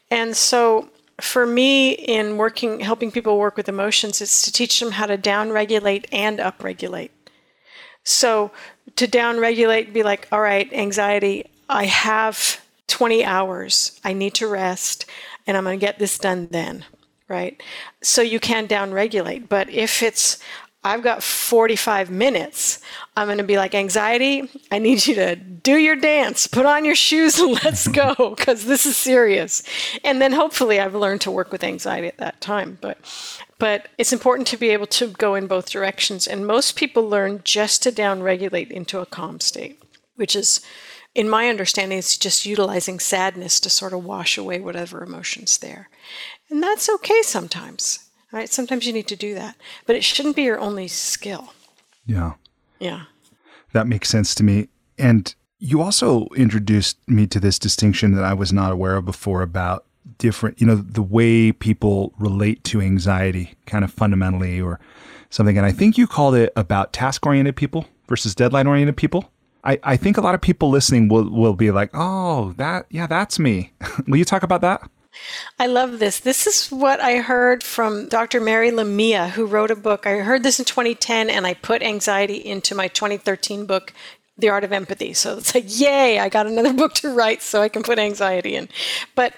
And so for me in working helping people work with emotions it's to teach them how to down regulate and up regulate. So to down regulate be like, all right, anxiety, I have 20 hours. I need to rest and I'm going to get this done then, right? So you can down regulate, but if it's I've got 45 minutes. I'm going to be like, anxiety, I need you to do your dance, put on your shoes, and let's go, because this is serious. And then hopefully I've learned to work with anxiety at that time. But, but it's important to be able to go in both directions. And most people learn just to downregulate into a calm state, which is, in my understanding, it's just utilizing sadness to sort of wash away whatever emotion's there. And that's okay sometimes right? Sometimes you need to do that, but it shouldn't be your only skill. Yeah. Yeah. That makes sense to me. And you also introduced me to this distinction that I was not aware of before about different, you know, the way people relate to anxiety kind of fundamentally or something. And I think you called it about task oriented people versus deadline oriented people. I, I think a lot of people listening will, will be like, oh, that, yeah, that's me. will you talk about that? I love this. This is what I heard from Dr. Mary Lamia, who wrote a book. I heard this in 2010 and I put anxiety into my 2013 book, The Art of Empathy. So it's like, yay, I got another book to write so I can put anxiety in. But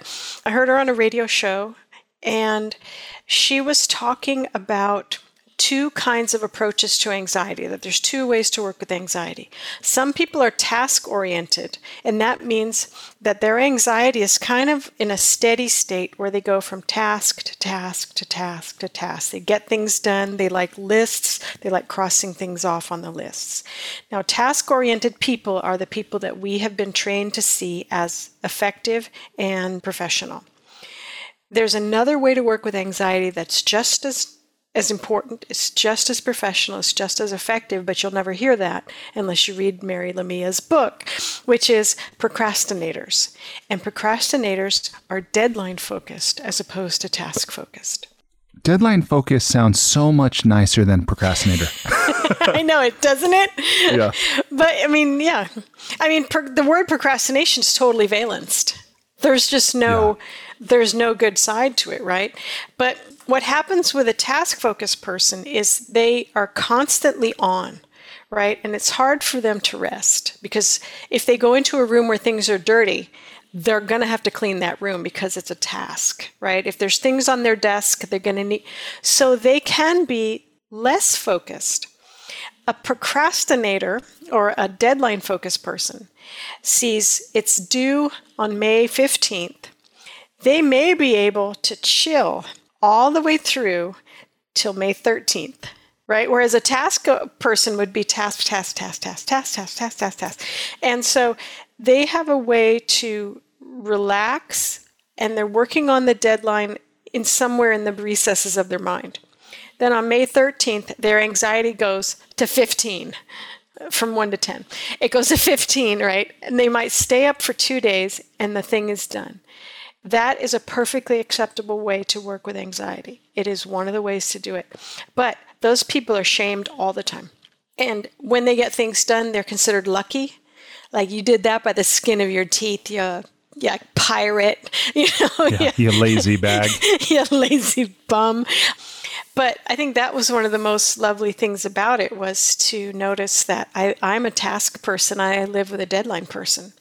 I heard her on a radio show and she was talking about two kinds of approaches to anxiety, that there's two ways to work with anxiety. Some people are task oriented, and that means that their anxiety is kind of in a steady state where they go from task to task to task to task. They get things done, they like lists, they like crossing things off on the lists. Now, task oriented people are the people that we have been trained to see as effective and professional. There's another way to work with anxiety that's just as as important, it's just as professional, it's just as effective, but you'll never hear that unless you read Mary Lamia's book, which is procrastinators. And procrastinators are deadline focused as opposed to task focused. Deadline focus sounds so much nicer than procrastinator. I know it, doesn't it? Yeah. But I mean, yeah. I mean, per, the word procrastination is totally valenced. There's just no, yeah. there's no good side to it, right? But what happens with a task focused person is they are constantly on right? And it's hard for them to rest because if they go into a room where things are dirty, they're going to have to clean that room because it's a task, right? If there's things on their desk, they're going to need. So they can be less focused. A procrastinator or a deadline focused person sees it's due on May 15th. They may be able to chill all the way through till May 13th, right? Whereas a task person would be task, task, task, task, task, task, task, task, task. And so they have a way to relax and they're working on the deadline in somewhere in the recesses of their mind. Then on May 13th, their anxiety goes to 15 from 1 to 10. It goes to 15, right? And they might stay up for two days and the thing is done. That is a perfectly acceptable way to work with anxiety. It is one of the ways to do it. But those people are shamed all the time. And when they get things done, they're considered lucky. Like you did that by the skin of your teeth, you yeah, pirate, you know, yeah, you lazy bag, you lazy bum. But I think that was one of the most lovely things about it was to notice that I, I'm a task person. I live with a deadline person.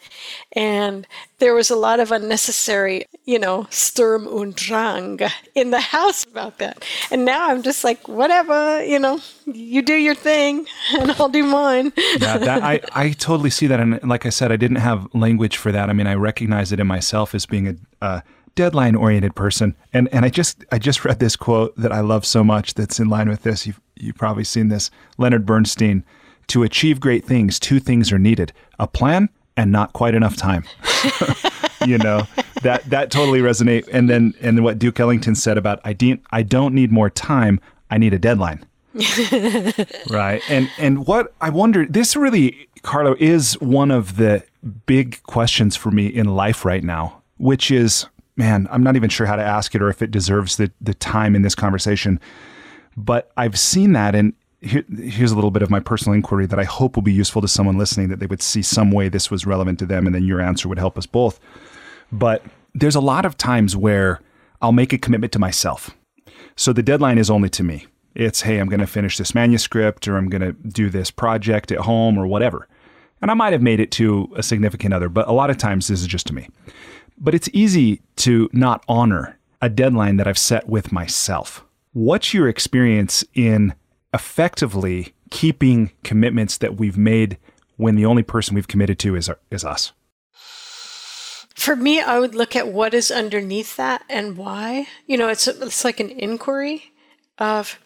And there was a lot of unnecessary, you know, Sturm und Drang in the house about that. And now I'm just like, whatever, you know, you do your thing and I'll do mine. yeah, that, I, I totally see that. And like I said, I didn't have language for that. I mean, I recognize it in myself as being a, uh, deadline oriented person. And and I just I just read this quote that I love so much that's in line with this. You've you've probably seen this. Leonard Bernstein, to achieve great things, two things are needed. A plan and not quite enough time. you know, that that totally resonate. And then and then what Duke Ellington said about I de- I don't need more time, I need a deadline. right. And and what I wonder this really Karla is one of the big questions for me in life right now, which is man, I'm not even sure how to ask it or if it deserves the, the time in this conversation. But I've seen that, and here, here's a little bit of my personal inquiry that I hope will be useful to someone listening, that they would see some way this was relevant to them, and then your answer would help us both. But there's a lot of times where I'll make a commitment to myself. So the deadline is only to me. It's, hey, I'm going to finish this manuscript or I'm going to do this project at home or whatever. And I might have made it to a significant other, but a lot of times this is just to me. But it's easy to not honor a deadline that I've set with myself. What's your experience in effectively keeping commitments that we've made when the only person we've committed to is, is us? For me, I would look at what is underneath that and why. You know, it's, it's like an inquiry of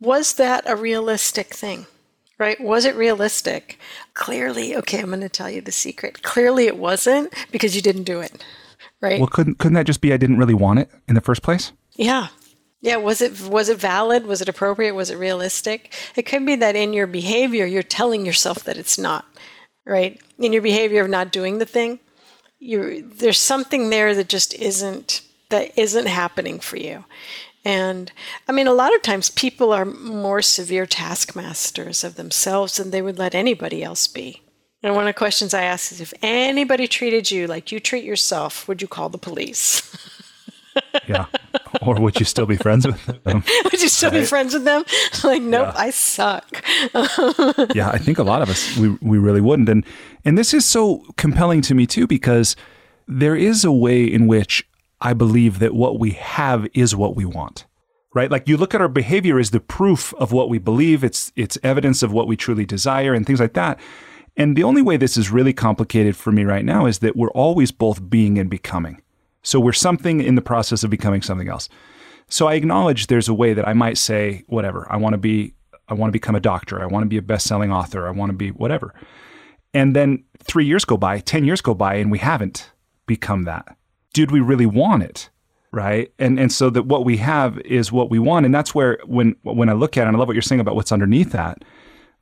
was that a realistic thing? Right? Was it realistic? Clearly, okay, I'm going to tell you the secret. Clearly, it wasn't because you didn't do it, right? Well, couldn't couldn't that just be I didn't really want it in the first place? Yeah. Yeah, was it was it valid? Was it appropriate? Was it realistic? It could be that in your behavior you're telling yourself that it's not, right? In your behavior of not doing the thing, you there's something there that just isn't that isn't happening for you. And I mean, a lot of times people are more severe taskmasters of themselves than they would let anybody else be. And one of the questions I ask is if anybody treated you like you treat yourself, would you call the police? yeah. Or would you still be friends with them? would you still right? be friends with them? like, nope, yeah. I suck. yeah, I think a lot of us we we really wouldn't. And and this is so compelling to me too because there is a way in which I believe that what we have is what we want. Right? Like you look at our behavior as the proof of what we believe, it's it's evidence of what we truly desire and things like that. And the only way this is really complicated for me right now is that we're always both being and becoming. So we're something in the process of becoming something else. So I acknowledge there's a way that I might say whatever, I want to be I want to become a doctor, I want to be a best-selling author, I want to be whatever. And then 3 years go by, 10 years go by and we haven't become that did we really want it? Right. And and so that what we have is what we want. And that's where when when I look at it, and I love what you're saying about what's underneath that.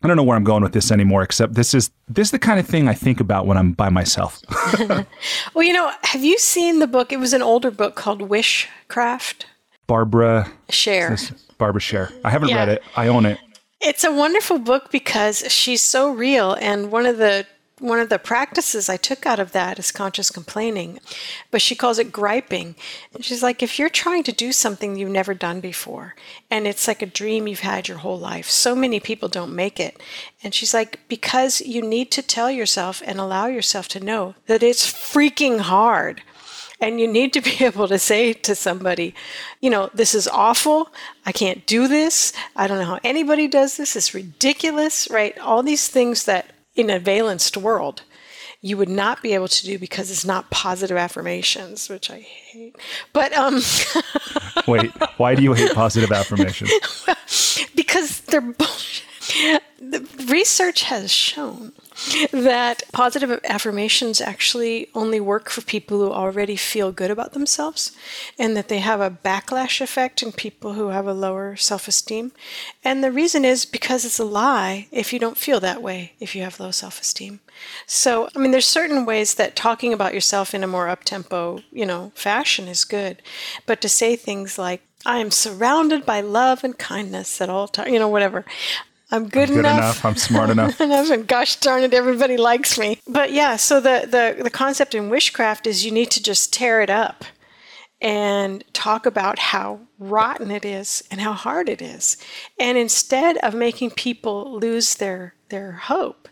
I don't know where I'm going with this anymore, except this is this is the kind of thing I think about when I'm by myself. well, you know, have you seen the book? It was an older book called Wishcraft. Barbara Sher. Barbara Sher. I haven't yeah. read it. I own it. It's a wonderful book because she's so real. And one of the one of the practices I took out of that is conscious complaining, but she calls it griping. And she's like, if you're trying to do something you've never done before, and it's like a dream you've had your whole life, so many people don't make it. And she's like, because you need to tell yourself and allow yourself to know that it's freaking hard. And you need to be able to say to somebody, you know, this is awful. I can't do this. I don't know how anybody does this. It's ridiculous, right? All these things that in a valenced world you would not be able to do because it's not positive affirmations, which I hate. But um wait, why do you hate positive affirmations? well, because they're bullshit. The research has shown that positive affirmations actually only work for people who already feel good about themselves and that they have a backlash effect in people who have a lower self esteem. And the reason is because it's a lie if you don't feel that way if you have low self esteem. So, I mean, there's certain ways that talking about yourself in a more up tempo, you know, fashion is good. But to say things like, I am surrounded by love and kindness at all times, you know, whatever. I'm good, I'm good enough. enough. I'm smart enough. enough. And gosh darn it, everybody likes me. But yeah, so the, the, the concept in wishcraft is you need to just tear it up and talk about how rotten it is and how hard it is. And instead of making people lose their their hope,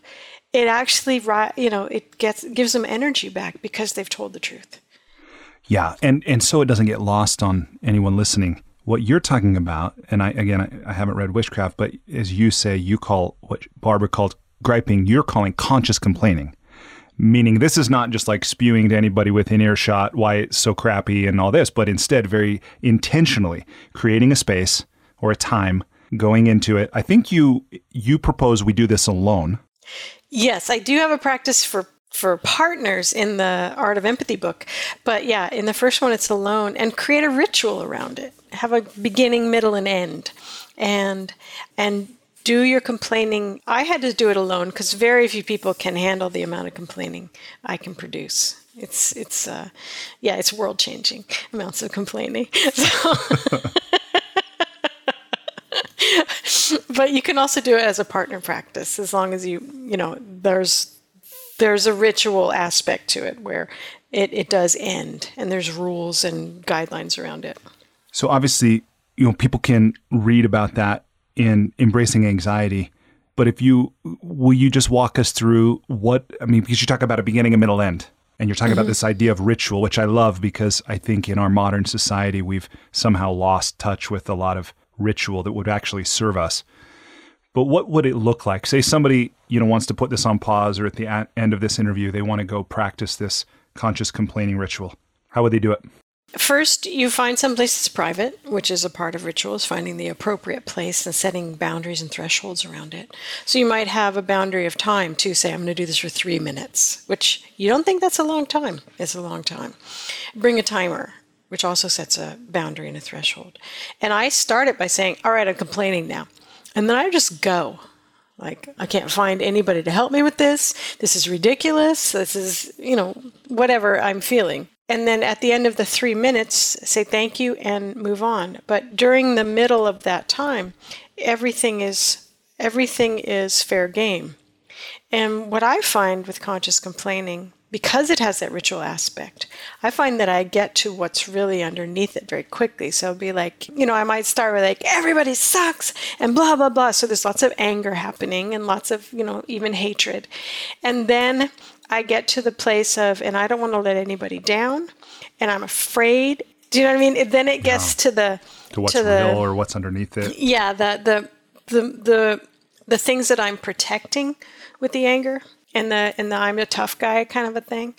it actually you know it gets gives them energy back because they've told the truth. Yeah, and and so it doesn't get lost on anyone listening what you're talking about, and I again I, I, haven't read Wishcraft, but as you say, you call what Barbara called griping, you're calling conscious complaining. Meaning this is not just like spewing to anybody within earshot why it's so crappy and all this, but instead very intentionally creating a space or a time going into it. I think you you propose we do this alone. Yes, I do have a practice for for partners in the Art of Empathy book. But yeah, in the first one, it's alone and create a ritual around it. Have a beginning, middle, and end. And, and do your complaining. I had to do it alone because very few people can handle the amount of complaining I can produce. It's, it's, uh, yeah, it's world changing amounts of complaining. So. but you can also do it as a partner practice as long as you you know there's there's a ritual aspect to it where it, it does end and there's rules and guidelines around it. So obviously, you know, people can read about that in embracing anxiety. But if you will you just walk us through what I mean, because you talk about a beginning, a middle, end. And you're talking mm-hmm. about this idea of ritual, which I love because I think in our modern society we've somehow lost touch with a lot of ritual that would actually serve us. But what would it look like? Say somebody, you know, wants to put this on pause or at the end of this interview, they want to go practice this conscious complaining ritual. How would they do it? First, you find some place that's private, which is a part of rituals, finding the appropriate place and setting boundaries and thresholds around it. So you might have a boundary of time to say, I'm going to do this for three minutes, which you don't think that's a long time. It's a long time. Bring a timer, which also sets a boundary and a threshold. And I start it by saying, All right, I'm complaining now. And then I just go. Like, I can't find anybody to help me with this. This is ridiculous. This is, you know, whatever I'm feeling. and then at the end of the three minutes, say thank you and move on. But during the middle of that time, everything is everything is fair game. And what I find with conscious complaining, because it has that ritual aspect, I find that I get to what's really underneath it very quickly. So it'll be like, you know, I might start with like, everybody sucks and blah, blah, blah. So there's lots of anger happening and lots of, you know, even hatred. And then I get to the place of, and I don't want to let anybody down, and I'm afraid. Do you know what I mean? Then it gets to the to what's to the, real or what's underneath it. Yeah, the the the the the things that I'm protecting with the anger and the and the I'm a tough guy kind of a thing,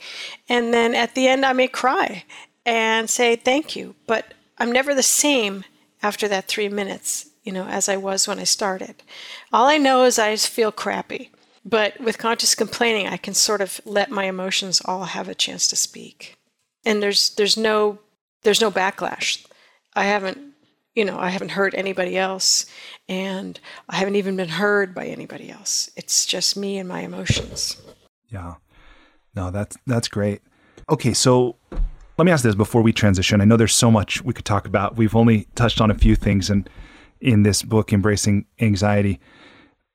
and then at the end I may cry and say thank you, but I'm never the same after that three minutes, you know, as I was when I started. All I know is I just feel crappy. But with conscious complaining, I can sort of let my emotions all have a chance to speak. And there's there's no there's no backlash. I haven't you know, I haven't hurt anybody else and I haven't even been heard by anybody else. It's just me and my emotions. Yeah. No, that's that's great. Okay, so let me ask this before we transition. I know there's so much we could talk about. We've only touched on a few things and in this book embracing anxiety.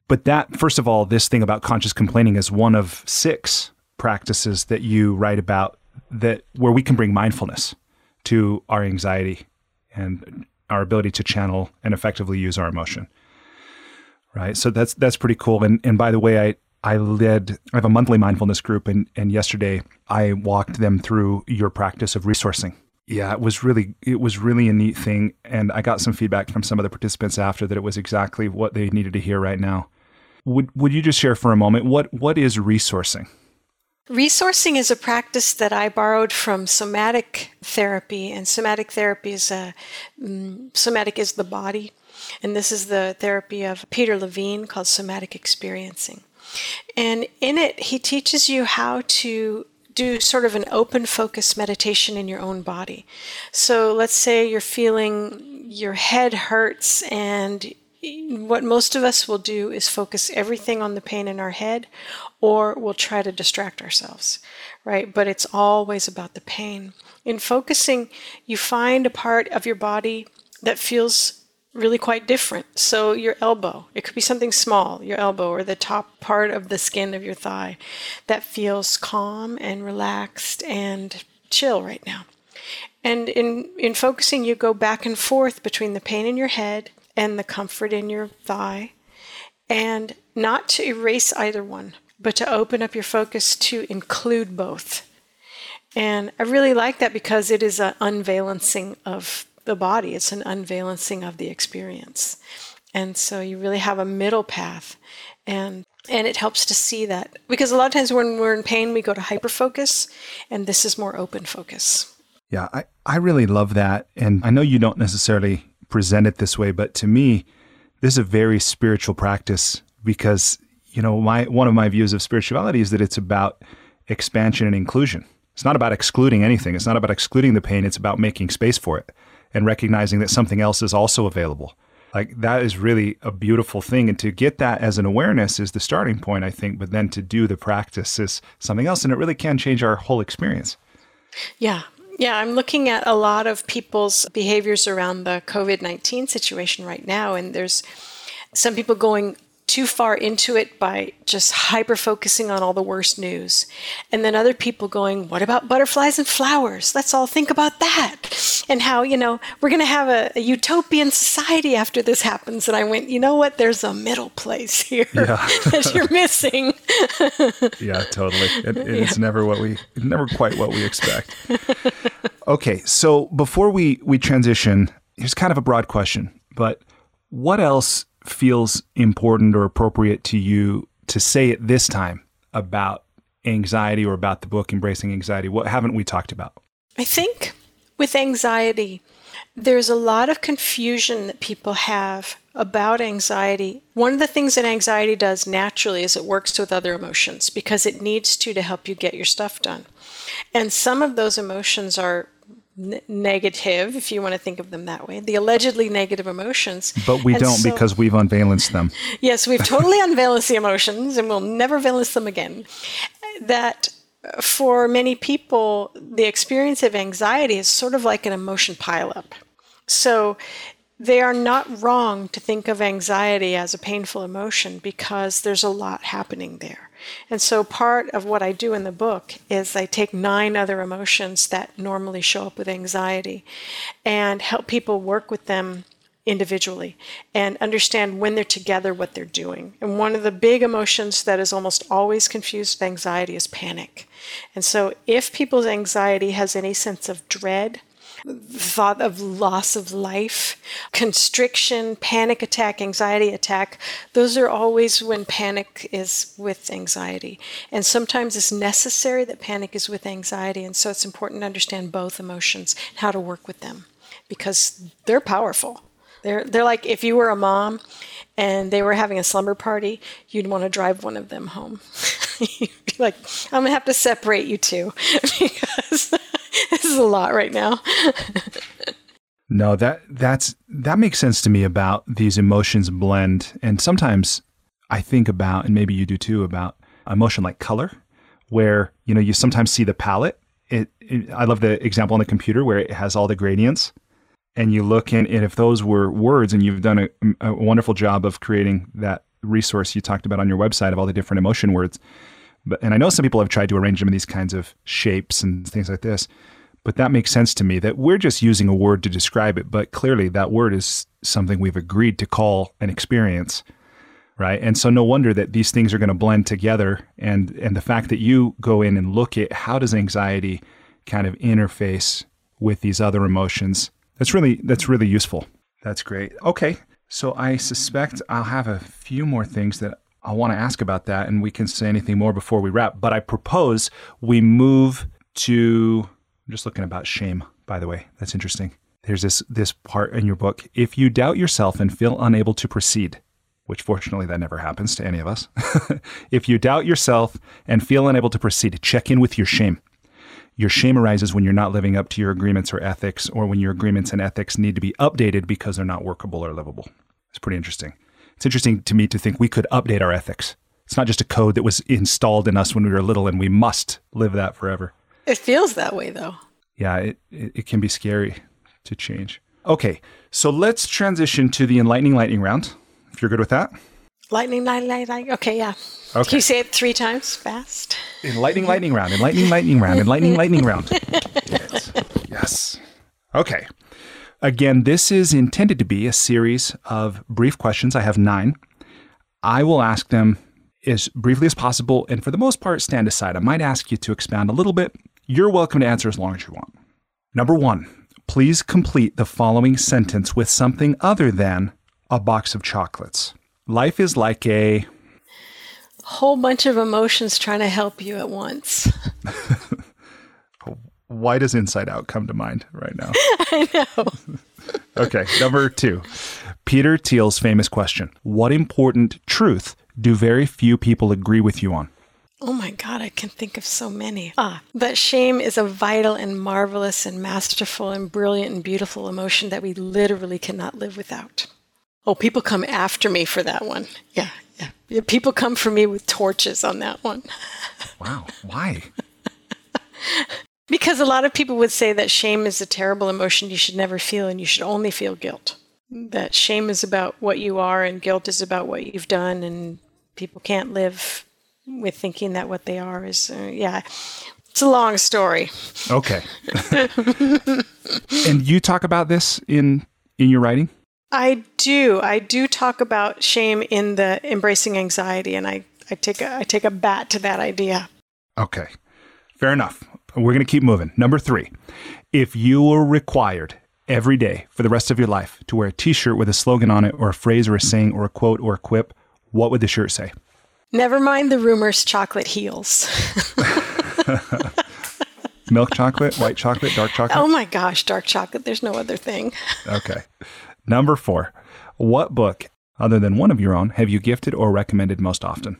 But that, first of all, this thing about conscious complaining is one of six practices that you write about that where we can bring mindfulness to our anxiety and our ability to channel and effectively use our emotion. Right. So that's that's pretty cool. And and by the way, I I led I have a monthly mindfulness group and and yesterday I walked them through your practice of resourcing. Yeah, it was really it was really a neat thing and I got some feedback from some of the participants after that it was exactly what they needed to hear right now. Would would you just share for a moment what what is resourcing? Resourcing is a practice that I borrowed from somatic therapy, and somatic therapy is a um, somatic is the body, and this is the therapy of Peter Levine called somatic experiencing. And in it, he teaches you how to do sort of an open focus meditation in your own body. So let's say you're feeling your head hurts and what most of us will do is focus everything on the pain in our head or we'll try to distract ourselves, right? But it's always about the pain. In focusing, you find a part of your body that feels really quite different. So, your elbow, it could be something small, your elbow or the top part of the skin of your thigh that feels calm and relaxed and chill right now. And in, in focusing, you go back and forth between the pain in your head and the comfort in your thigh, and not to erase either one, but to open up your focus to include both. And I really like that because it is an unvalencing of the body, it's an unvalencing of the experience. And so you really have a middle path. And and it helps to see that because a lot of times when we're in pain we go to hyperfocus and this is more open focus yeah i, I really love that and i know you don't necessarily present it this way, but to me, this is a very spiritual practice because you know my one of my views of spirituality is that it's about expansion and inclusion. It's not about excluding anything. It's not about excluding the pain. It's about making space for it and recognizing that something else is also available. Like that is really a beautiful thing. And to get that as an awareness is the starting point, I think. But then to do the practice is something else. And it really can change our whole experience. Yeah. Yeah, I'm looking at a lot of people's behaviors around the COVID 19 situation right now, and there's some people going too far into it by just hyper focusing on all the worst news. And then other people going, What about butterflies and flowers? Let's all think about that. And how, you know, we're going to have a, a, utopian society after this happens. And I went, You know what? There's a middle place here yeah. that you're missing. yeah, totally. It, it's yeah. never what we, never quite what we expect. Okay. So before we, we transition, here's kind of a broad question, but what else feels important or appropriate to you to say at this time about anxiety or about the book Embracing Anxiety? What haven't we talked about? I think with anxiety, there's a lot of confusion that people have about anxiety. One of the things that anxiety does naturally is it works with other emotions because it needs to to help you get your stuff done. And some of those emotions are negative, if you want to think of them that way, the allegedly negative emotions. But we and don't so, because we've unvalenced them. yes, we've totally unvalenced the emotions and we'll never valence them again. That uh, for many people, the experience of anxiety is sort of like an emotion pileup. So they are not wrong to think of anxiety as a painful emotion because there's a lot happening there. And so part of what I do in the book is I take nine other emotions that normally show up with anxiety and help people work with them individually and understand when they're together what they're doing. And one of the big emotions that is almost always confused with anxiety is panic. And so if people's anxiety has any sense of dread, thought of loss of life, constriction, panic attack, anxiety attack, those are always when panic is with anxiety. And sometimes it's necessary that panic is with anxiety. And so it's important to understand both emotions and how to work with them because they're powerful. They're, they're like if you were a mom and they were having a slumber party, you'd want to drive one of them home. you'd be like, I'm to have to separate you two because this is a lot right now. no, that that's that makes sense to me about these emotions blend and sometimes I think about and maybe you do too about emotion like color where you know you sometimes see the palette it, it, I love the example on the computer where it has all the gradients and you look in, and if those were words, and you've done a, a wonderful job of creating that resource you talked about on your website of all the different emotion words. But and I know some people have tried to arrange them in these kinds of shapes and things like this. But that makes sense to me that we're just using a word to describe it, but clearly that word is something we've agreed to call an experience. Right. And so no wonder that these things are going to blend together and and the fact that you go in and look at how does anxiety kind of interface with these other emotions that's really that's really useful. That's great. Okay. So I suspect I'll have a few more things that I want to ask about that and we can say anything more before we wrap, but I propose we move to I'm just looking about shame, by the way. That's interesting. There's this this part in your book. If you doubt yourself and feel unable to proceed, which fortunately that never happens to any of us. if you doubt yourself and feel unable to proceed, check in with your shame. Your shame arises when you're not living up to your agreements or ethics, or when your agreements and ethics need to be updated because they're not workable or livable. It's pretty interesting. It's interesting to me to think we could update our ethics. It's not just a code that was installed in us when we were little and we must live that forever. It feels that way though. Yeah, it, it, it can be scary to change. Okay, so let's transition to the enlightening lightning round, if you're good with that. Lightning, lightning, lightning. Okay, yeah. Okay. Can you say it three times fast? Enlightening lightning lightning round, enlightening lightning lightning round, enlightening lightning lightning round. Yes. yes. Okay. Again, this is intended to be a series of brief questions. I have nine. I will ask them as briefly as possible, and for the most part, stand aside. I might ask you to expound a little bit. You're welcome to answer as long as you want. Number one, please complete the following sentence with something other than a box of chocolates life is like a whole bunch of emotions trying to help you at once. Why does Inside Out come to mind right now? I know. okay, number two. Peter Thiel's famous question What important truth do very few people agree with you on? Oh my God, I can think of so many. Ah, that shame is a vital and marvelous and masterful and brilliant and beautiful emotion that we literally cannot live without. Oh, people come after me for that one. Yeah, yeah. yeah people come for me with torches on that one. wow. Why? because a lot of people would say that shame is a terrible emotion you should never feel and you should only feel guilt. That shame is about what you are and guilt is about what you've done, and people can't live with thinking that what they are is, uh, yeah. It's a long story. Okay. and you talk about this in in your writing? I do. I do talk about shame in the embracing anxiety, and I, I take a I take a bat to that idea. Okay, fair enough. We're going to keep moving. Number three, if you were required every day for the rest of your life to wear a T-shirt with a slogan on it, or a phrase, or a saying, or a quote, or a quip, what would the shirt say? Never mind the rumors. Chocolate heels. Milk chocolate, white chocolate, dark oh chocolate. Oh my gosh, dark chocolate. There's no other thing. Okay. Number four, what book, other than one of your own, have you gifted or recommended most often?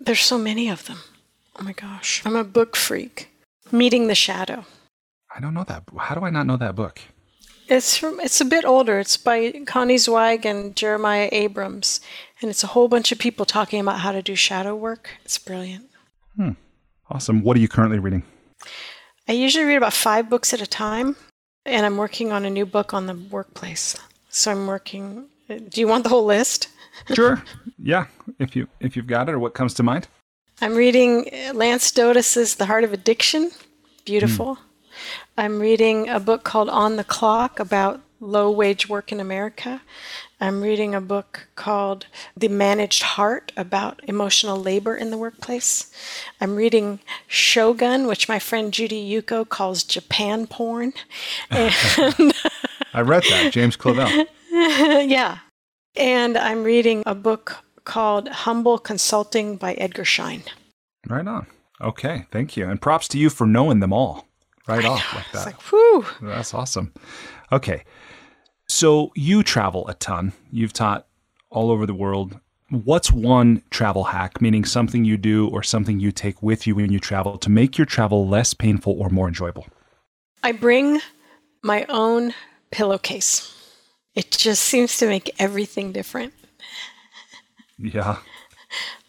There's so many of them. Oh my gosh. I'm a book freak. Meeting the Shadow. I don't know that. How do I not know that book? It's from it's a bit older. It's by Connie Zweig and Jeremiah Abrams. And it's a whole bunch of people talking about how to do shadow work. It's brilliant. Hmm. Awesome. What are you currently reading? I usually read about five books at a time, and I'm working on a new book on the workplace. So I'm working. Do you want the whole list? Sure. yeah, if you if you've got it, or what comes to mind. I'm reading Lance Dodes's The Heart of Addiction. Beautiful. Mm. I'm reading a book called On the Clock about low wage work in America. I'm reading a book called The Managed Heart about emotional labor in the workplace. I'm reading Shogun, which my friend Judy Yuko calls Japan porn. And I read that, James Clavell. yeah. And I'm reading a book called Humble Consulting by Edgar Schein. Right on. Okay, thank you. And props to you for knowing them all right I off know. like that. It's like. That's awesome. Okay. So you travel a ton. You've taught all over the world. What's one travel hack, meaning something you do or something you take with you when you travel to make your travel less painful or more enjoyable? I bring my own pillowcase. It just seems to make everything different. Yeah.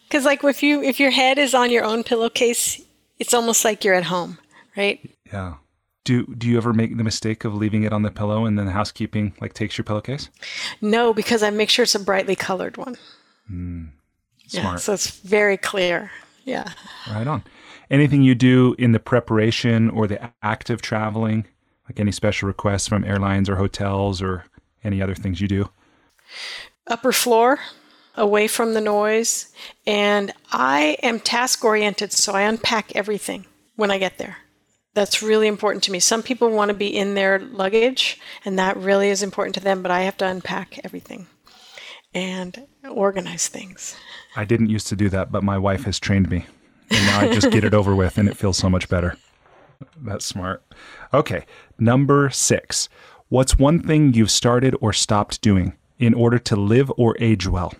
Cuz like if you if your head is on your own pillowcase, it's almost like you're at home, right? Yeah. Do do you ever make the mistake of leaving it on the pillow and then the housekeeping like takes your pillowcase? No, because I make sure it's a brightly colored one. Mm, smart. Yeah, so it's very clear. Yeah. Right on. Anything you do in the preparation or the act of traveling, like any special requests from airlines or hotels or any other things you do? Upper floor, away from the noise, and I am task oriented, so I unpack everything when I get there that's really important to me. Some people want to be in their luggage, and that really is important to them, but I have to unpack everything and organize things. I didn't used to do that, but my wife has trained me. And now I just get it over with, and it feels so much better. That's smart. Okay, number six. What's one thing you've started or stopped doing in order to live or age well?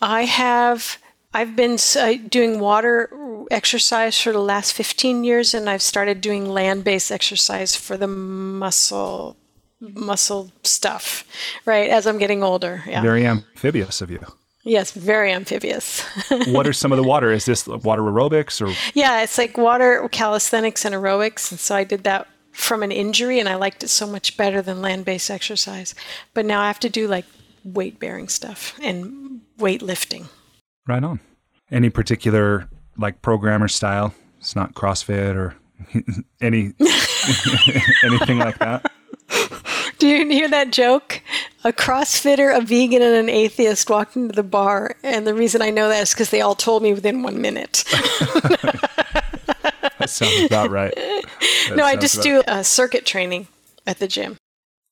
I have I've been uh, doing water exercise for the last 15 years, and I've started doing land based exercise for the muscle muscle stuff, right? As I'm getting older. Yeah. Very amphibious of you. Yes, very amphibious. what are some of the water? Is this water aerobics or? Yeah, it's like water calisthenics and aerobics. And so I did that from an injury and I liked it so much better than land based exercise. But now I have to do like weight bearing stuff and weightlifting. Right on. Any particular like programmer style? It's not CrossFit or any anything like that. Do you hear that joke? A CrossFitter, a vegan, and an atheist walked into the bar, and the reason I know that is because they all told me within one minute. that sounds about right. That no, I just do uh, circuit training at the gym.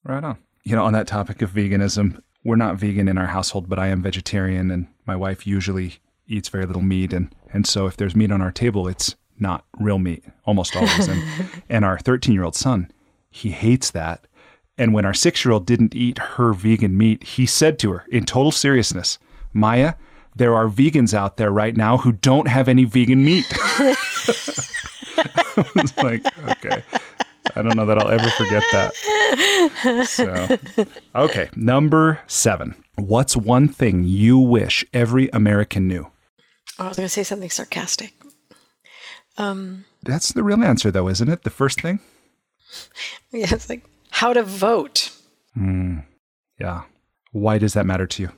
Right on. You know, on that topic of veganism, we're not vegan in our household, but I am vegetarian, and my wife usually eats very little meat, and and so if there's meat on our table, it's not real meat almost always. and and our 13 year old son, he hates that. And when our six year old didn't eat her vegan meat, he said to her in total seriousness, Maya, there are vegans out there right now who don't have any vegan meat. it's like, okay. I don't know that I'll ever forget that. So, okay, number seven. What's one thing you wish every American knew? Oh, I was going to say something sarcastic. Um, That's the real answer, though, isn't it? The first thing? Yeah, it's like how to vote. Mm, yeah. Why does that matter to you?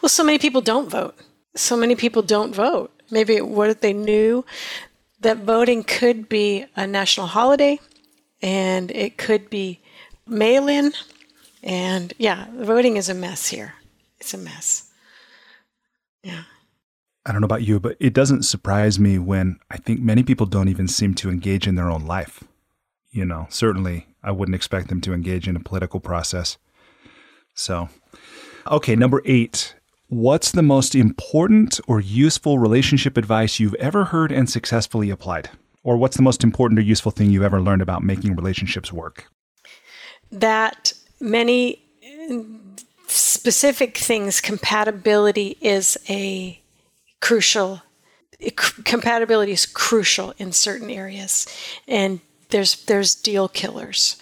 Well, so many people don't vote. So many people don't vote. Maybe what if they knew that voting could be a national holiday and it could be mail in. And yeah, voting is a mess here. It's a mess. Yeah. I don't know about you, but it doesn't surprise me when I think many people don't even seem to engage in their own life. You know, certainly I wouldn't expect them to engage in a political process. So, okay, number eight. What's the most important or useful relationship advice you've ever heard and successfully applied? Or what's the most important or useful thing you've ever learned about making relationships work? That many specific things, compatibility is a crucial, compatibility is crucial in certain areas. And there's, there's deal killers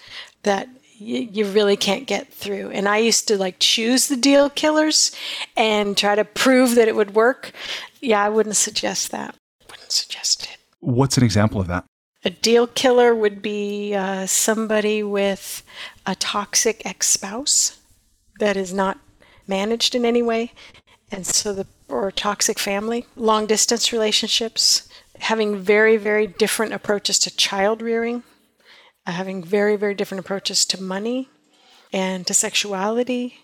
that you, really can't get through. And I used to like choose the deal killers and try to prove that it would work. Yeah, I wouldn't suggest that. suggested. What's an example of that? A deal killer would be uh, somebody with a toxic ex spouse that is not managed in any way, and so the or toxic family, long distance relationships, having very very different approaches to child rearing, uh, having very very different approaches to money and to sexuality,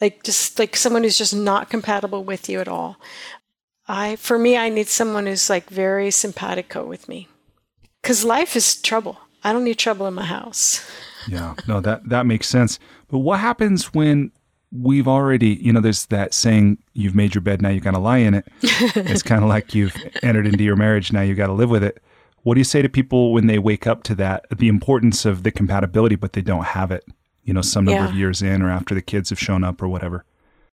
like just like someone who's just not compatible with you at all. I for me I need someone who's like very simpatico with me. Cuz life is trouble. I don't need trouble in my house. Yeah. No, that that makes sense. But what happens when we've already, you know, there's that saying, you've made your bed, now you got to lie in it. it's kind of like you've entered into your marriage, now you got to live with it. What do you say to people when they wake up to that, the importance of the compatibility, but they don't have it, you know, some number Yeah. of years in or after the kids have shown up or whatever?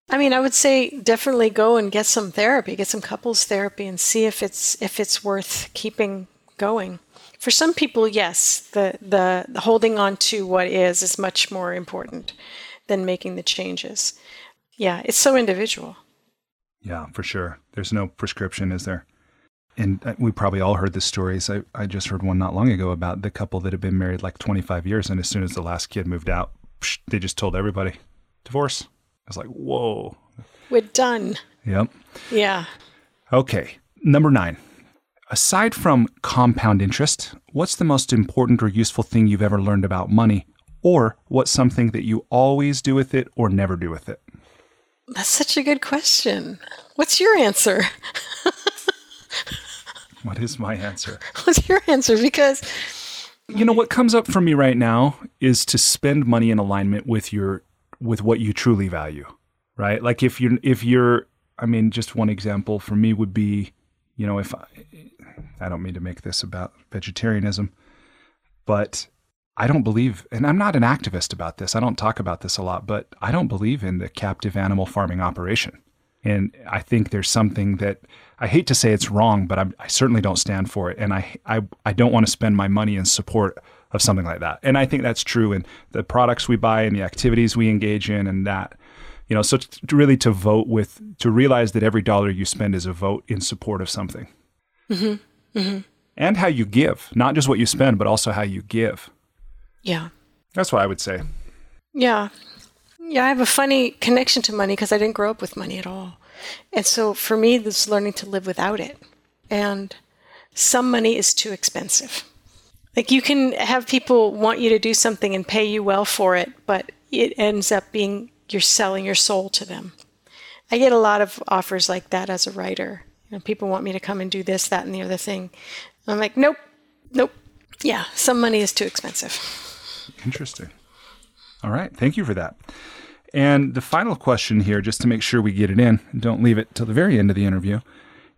I mean, I would say definitely go and get some therapy, get some couples therapy and see if it's if it's worth keeping going. For some people, yes, the the, the holding on to what is is much more important than making the changes. Yeah, it's so individual. Yeah, for sure. There's no prescription, is there? And uh, we probably all heard the stories. I, I just heard one not long ago about the couple that had been married like 25 years, and as soon as the last kid moved out, they just told everybody, divorce. I was like, whoa. We're done. Yep. Yeah. Okay. Number nine. Aside from compound interest, what's the most important or useful thing you've ever learned about money? Or what's something that you always do with it or never do with it? That's such a good question. What's your answer? What is my answer? What's your answer? Because You know what comes up for me right now is to spend money in alignment with your with what you truly value, right? Like if you're if you're I mean just one example for me would be, you know, if I, I don't mean to make this about vegetarianism, but I don't believe and I'm not an activist about this. I don't talk about this a lot, but I don't believe in the captive animal farming operation. And I think there's something that I hate to say it's wrong, but I, I certainly don't stand for it. And I, I, I don't want to spend my money in support of something like that. And I think that's true in the products we buy and the activities we engage in and that, you know, so to really to vote with, to realize that every dollar you spend is a vote in support of something. Mm-hmm. Mm-hmm. And how you give, not just what you spend, but also how you give. yeah. That's what I would say. Yeah. Yeah, I have a funny connection to money because I didn't grow up with money at all. And so for me, this is learning to live without it. And some money is too expensive. Like you can have people want you to do something and pay you well for it, but it ends up being you're selling your soul to them. I get a lot of offers like that as a writer. You know, people want me to come and do this, that, and the other thing. I'm like, nope, nope. Yeah, some money is too expensive. Interesting. All right. Thank you for that. And the final question here, just to make sure we get it in, don't leave it till the very end of the interview.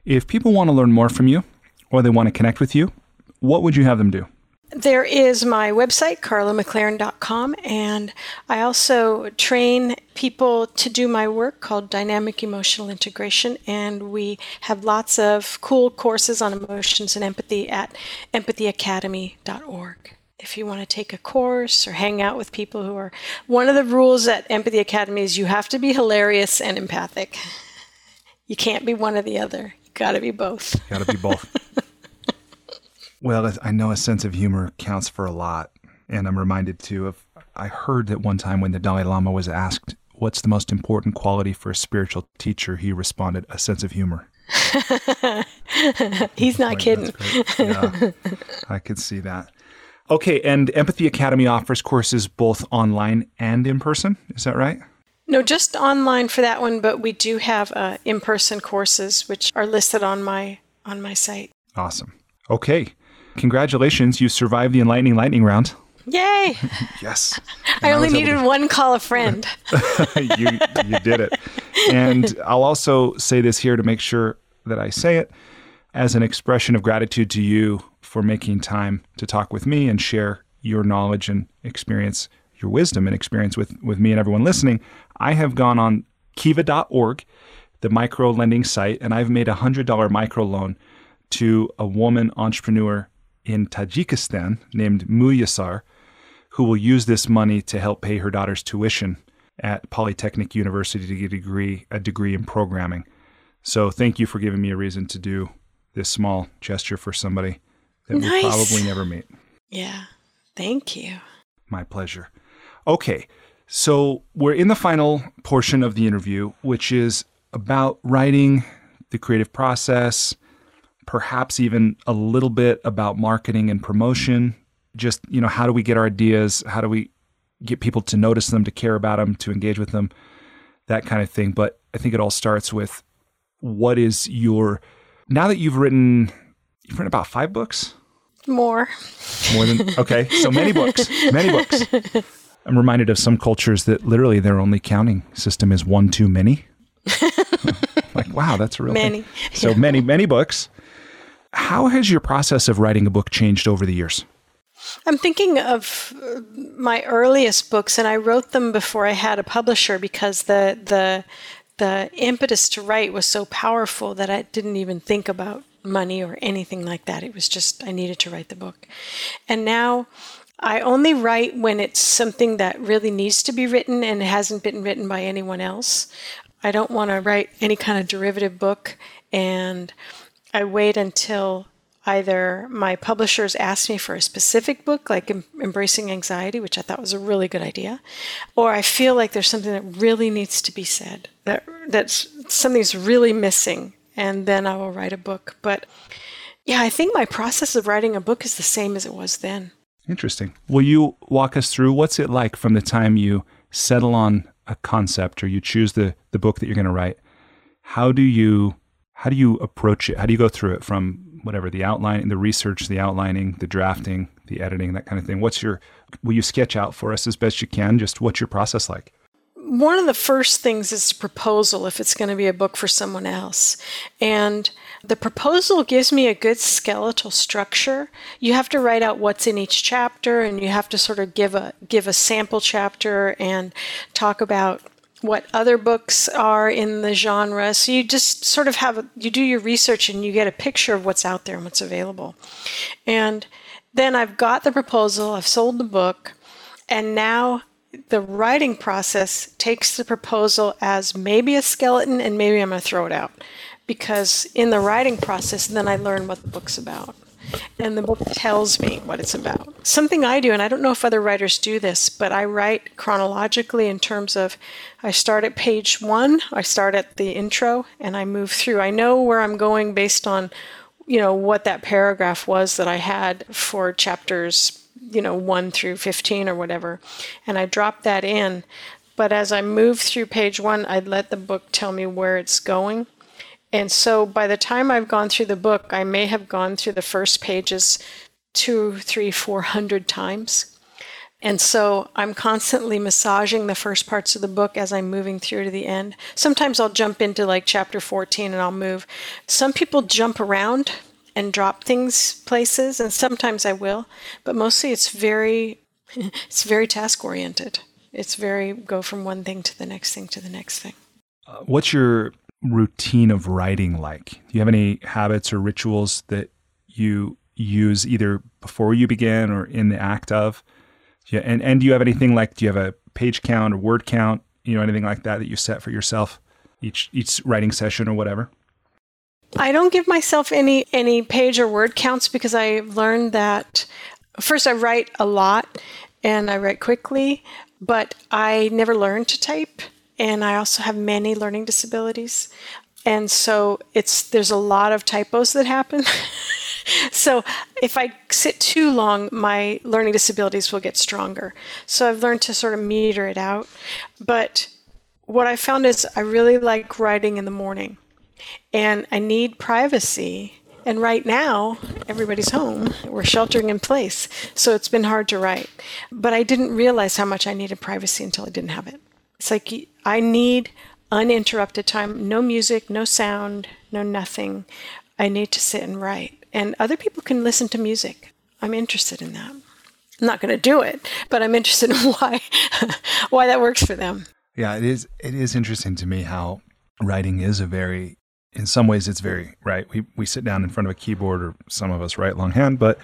If people want to learn more from you or they want to connect with you, what would you have them do? There is my website, karlamclaren.com, and I also train people to do my work called Dynamic Emotional Integration, and we have lots of cool courses on emotions and empathy at empathyacademy.org. If you want to take a course or hang out with people who are, one of the rules at Empathy Academy is you have to be hilarious and empathic. You can't be one or the other. You got to be both. Got to be both. well, I know a sense of humor counts for a lot. And I'm reminded too of, I heard that one time when the Dalai Lama was asked, What's the most important quality for a spiritual teacher? He responded, A sense of humor. He's not Like, kidding. Yeah, I could see that. Okay, and Empathy Academy offers courses both online and in person. Is that right? No, just online for that one, but we do have uh, in-person courses which are listed on my on my site. Awesome. Okay, congratulations! You survived the enlightening lightning round. Yay! Yes, I only was able needed one call a friend. you you did it. And I'll also say this here to make sure that I say it as an expression of gratitude to you for making time to talk with me and share your knowledge and experience, your wisdom and experience with, with me and everyone listening. I have gone on kiva.org, the micro lending site, and I've made a $100 micro loan to a woman entrepreneur in Tajikistan named Muyassar, who will use this money to help pay her daughter's tuition at Polytechnic University to get a degree, a degree in programming. So thank you for giving me a reason to do this small gesture for somebody that Nice. we'll probably never meet. Yeah. Thank you. My pleasure. Okay, so we're in the final portion of the interview, which is about writing, the creative process, perhaps even a little bit about marketing and promotion. Just, you know, how do we get our ideas? How do we get people to notice them, to care about them, to engage with them, that kind of thing. But I think it all starts with what is your, now that you've written, you've written about five books? More. More than okay, so many books, many books. I'm reminded of some cultures that literally their only counting system is one too many. like wow, that's a real Many. Thing. So many, many books. How has your process of writing a book changed over the years? I'm thinking of uh, my earliest books, and I wrote them before I had a publisher because the the the impetus to write was so powerful that I didn't even think about money or anything like that. It was just I needed to write the book, and now I only write when it's something that really needs to be written and hasn't been written by anyone else. I don't want to write any kind of derivative book, and I wait until either my publishers ask me for a specific book, like em- Embracing Anxiety, which I thought was a really good idea, or I feel like there's something that really needs to be said, that that's something's really missing, and then I will write a book. But yeah, I think my process of writing a book is the same as it was then. Interesting. Will you walk us through what's it like from the time you settle on a concept or you choose the, the book that you're going to write? How do you how do you approach it? How do you go through it from whatever the outline, the research, the outlining, the drafting, the editing, that kind of thing? What's your will you sketch out for us as best you can? Just what's your process like? one of the first things is proposal if it's going to be a book for someone else. And the proposal gives me a good skeletal structure. You have to write out what's in each chapter and you have to sort of give a give a sample chapter and talk about what other books are in the genre. So you just sort of have a, you do your research and you get a picture of what's out there and what's available. And then I've got the proposal, I've sold the book, and now the writing process takes the proposal as maybe a skeleton and maybe I'm going to throw it out. Because in the writing process, then I learn what the book's about. And the book tells me what it's about. Something I do, and I don't know if other writers do this, but I write chronologically in terms of I start at page one, I start at the intro, and I move through. I know where I'm going based on, you know, what that paragraph was that I had for chapters you know, 1 through 15 or whatever. And I drop that in. But as I move through page one, I let the book tell me where it's going. And so by the time I've gone through the book, I may have gone through the first pages two, three, four hundred times. And so I'm constantly massaging the first parts of the book as I'm moving through to the end. Sometimes I'll jump into like chapter 14 and I'll move. Some people jump around and drop things places and sometimes I will, but mostly it's very it's very task oriented. It's very go from one thing to the next thing to the next thing. Uh, what's your routine of writing like? Do you have any habits or rituals that you use either before you begin or in the act of? Yeah, and and do you have anything like do you have a page count or word count, you know, anything like that that you set for yourself each each writing session or whatever? I don't give myself any any page or word counts because I've learned that first I write a lot and I write quickly, but I never learned to type and I also have many learning disabilities. And so it's there's a lot of typos that happen. so if I sit too long, my learning disabilities will get stronger. So I've learned to sort of meter it out. But what I found is I really like writing in the morning and I need privacy. And right now, everybody's home. We're sheltering in place. So it's been hard to write. But I didn't realize how much I needed privacy until I didn't have it. It's like I need uninterrupted time, no music, no sound, no nothing. I need to sit and write. And other people can listen to music. I'm interested in that. I'm not going to do it, but I'm interested in why why that works for them. Yeah, it is it is interesting to me how writing is a very in some ways it's very right we we sit down in front of a keyboard or some of us write longhand but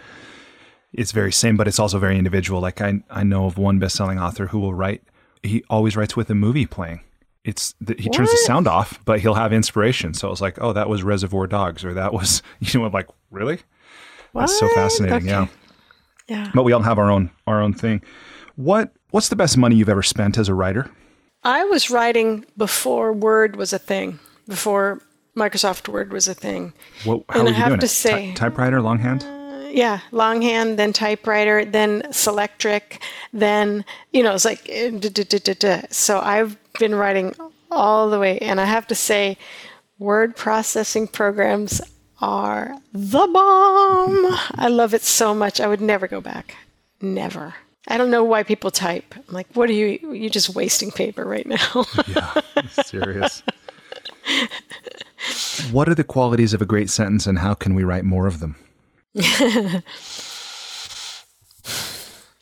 it's very same but it's also very individual like i i know of one best-selling author who will write he always writes with a movie playing it's the, he turns the sound off, but he'll have inspiration. So I was like, oh, that was Reservoir Dogs, or that was you know, I'm like, really? That's so fascinating. Okay. Yeah, Yeah. but we all have our own our own thing. What what's the best money you've ever spent as a writer? I was writing before Word was a thing, before Microsoft Word was a thing. What, how And I you have doing to it? say- Ty- typewriter, longhand. Yeah, longhand, then typewriter, then Selectric, then, you know, it's like, eh, so I've been writing all the way. And I have to say, word processing programs are the bomb. I love it so much. I would never go back. Never. I don't know why people type. I'm like, what are you? You're just wasting paper right now. Yeah, serious. what are the qualities of a great sentence, and how can we write more of them?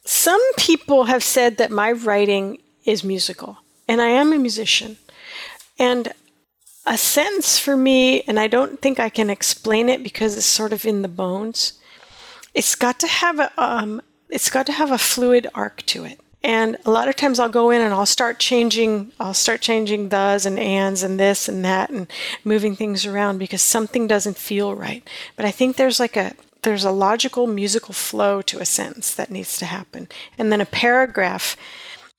Some people have said that my writing is musical, and I am a musician. And a sentence for me, and I don't think I can explain it because it's sort of in the bones. It's got to have a um, it's got to have a fluid arc to it. And a lot of times I'll go in and I'll start changing I'll start changing thes and ands and this and that and moving things around because something doesn't feel right. But I think there's like a there's a logical musical flow to a sentence that needs to happen. And then a paragraph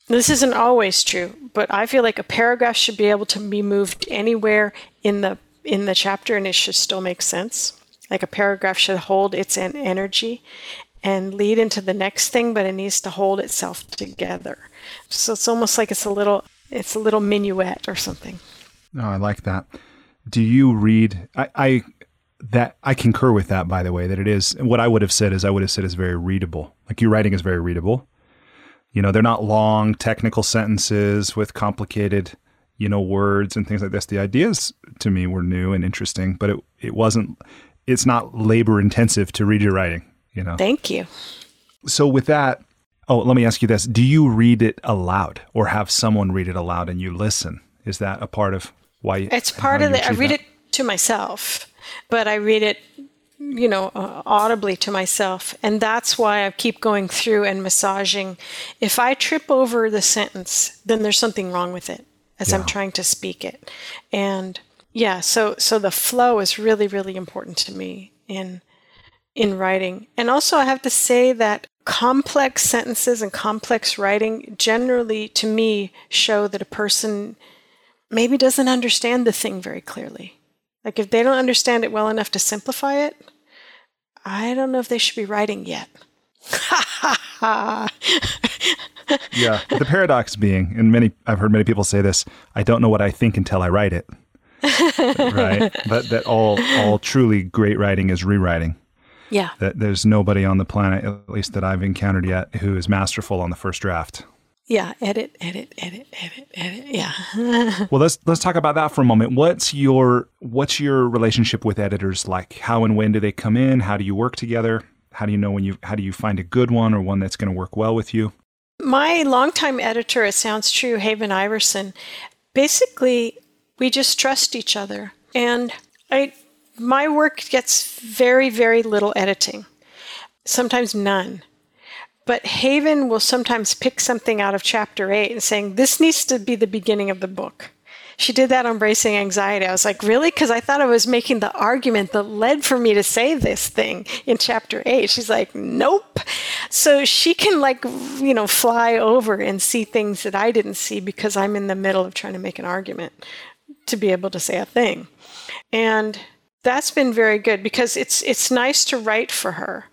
this isn't always true, but I feel like a paragraph should be able to be moved anywhere in the in the chapter and it should still make sense. Like a paragraph should hold its energy and lead into the next thing, but it needs to hold itself together. So it's almost like it's a little it's a little minuet or something. Oh, I like that. Do you read? I, I that I concur with that. By the way, that it is what I would have said is I would have said is very readable. Like your writing is very readable. You know, they're not long technical sentences with complicated, you know, words and things like this. The ideas to me were new and interesting, but it it wasn't. It's not labor intensive to read your writing. You know. Thank you. So with that, oh, let me ask you this: Do you read it aloud, or have someone read it aloud and you listen? Is that a part of why? you- It's part of the. I read that? it to myself, but I read it, you know, uh, audibly to myself, and that's why I keep going through and massaging. If I trip over the sentence, then there's something wrong with it as I'm trying to speak it, and yeah, so so the flow is really really important to me in in writing. And also, I have to say that complex sentences and complex writing generally, to me, show that a person maybe doesn't understand the thing very clearly. Like, if they don't understand it well enough to simplify it, I don't know if they should be writing yet. yeah. The paradox being, and many I've heard many people say this: I don't know what I think until I write it. right. But that all all truly great writing is rewriting. Yeah. That there's nobody on the planet, at least that I've encountered yet, who is masterful on the first draft. Yeah. Edit, edit, edit, edit, edit. Yeah. Well, let's let's talk about that for a moment. What's your what's your relationship with editors like? How and when do they come in? How do you work together? How do you know when you how do you find a good one or one that's going to work well with you? My longtime editor at Sounds True, Haven Iverson, basically we just trust each other. And I my work gets very, very little editing. Sometimes none. But Haven will sometimes pick something out of chapter eight and saying, This needs to be the beginning of the book. She did that on Bracing Anxiety. I was like, Really? Because I thought I was making the argument that led for me to say this thing in chapter eight. She's like, Nope. So she can, like, you know, fly over and see things that I didn't see because I'm in the middle of trying to make an argument to be able to say a thing. And that's been very good because it's it's nice to write for her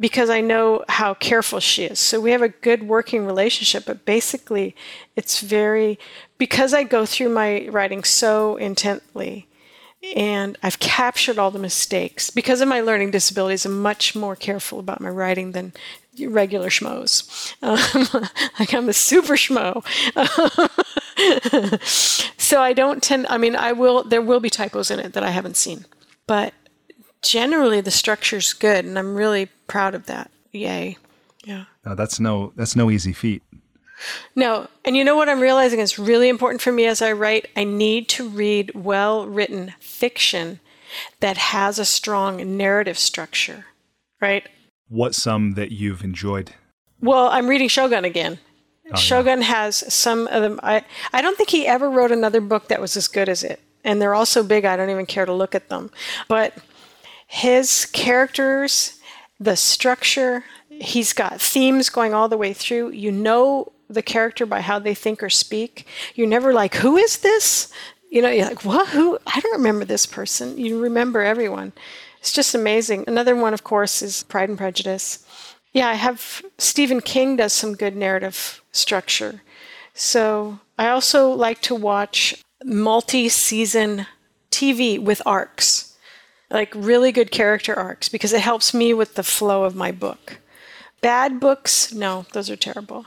because I know how careful she is. So we have a good working relationship, but basically it's very because I go through my writing so intently and I've captured all the mistakes. Because of my learning disabilities, I'm much more careful about my writing than regular schmoes. Um, like I'm a super schmo. so I don't tend, I mean, I will, there will be typos in it that I haven't seen. But generally the structure's good and I'm really proud of that. Yay. Yeah. No, that's no that's no easy feat. No, and you know what I'm realizing is really important for me as I write? I need to read well written fiction that has a strong narrative structure, right? What some that you've enjoyed? Well, I'm reading Shogun again. Oh, Shogun yeah. has some of them. I, I don't think he ever wrote another book that was as good as it. And they're all so big, I don't even care to look at them. But his characters, the structure, he's got themes going all the way through. You know the character by how they think or speak. You're never like, who is this? You know, you're like, what? Who? I don't remember this person. You remember everyone. It's just amazing. Another one, of course, is Pride and Prejudice. Yeah, I have Stephen King does some good narrative structure. So I also like to watch multi season TV with arcs, like really good character arcs, because it helps me with the flow of my book. Bad books, no, those are terrible.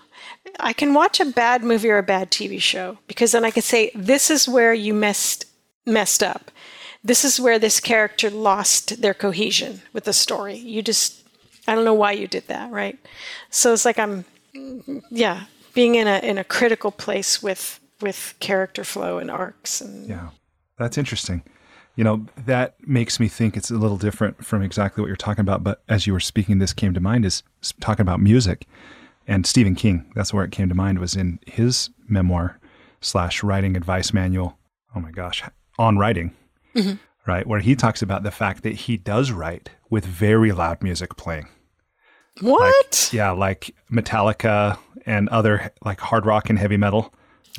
I can watch a bad movie or a bad TV show because then I can say, this is where you messed messed up. This is where this character lost their cohesion with the story. You just I don't know why you did that, right? So it's like I'm yeah, being in a in a critical place with with character flow and arcs and Yeah. That's interesting. You know, that makes me think it's a little different from exactly what you're talking about, but as you were speaking this came to mind is talking about music and Stephen King. That's where it came to mind was in his memoir slash writing advice manual. Oh my gosh, on writing, mm-hmm. right? Where he talks about the fact that he does write with very loud music playing. What? Like, yeah, like Metallica and other like hard rock and heavy metal.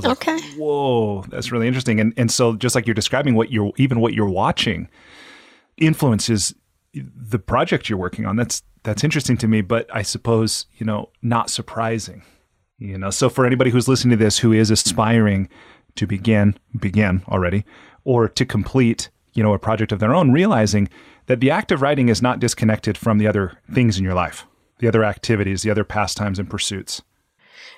Okay. Like, Whoa, that's really interesting. And and so just like you're describing what you're even what you're watching influences the project you're working on. That's that's interesting to me, but I suppose, you know, not surprising. You know, so for anybody who's listening to this who is aspiring to begin begin already or to complete, you know, a project of their own, realizing that the act of writing is not disconnected from the other things in your life, the other activities, the other pastimes and pursuits.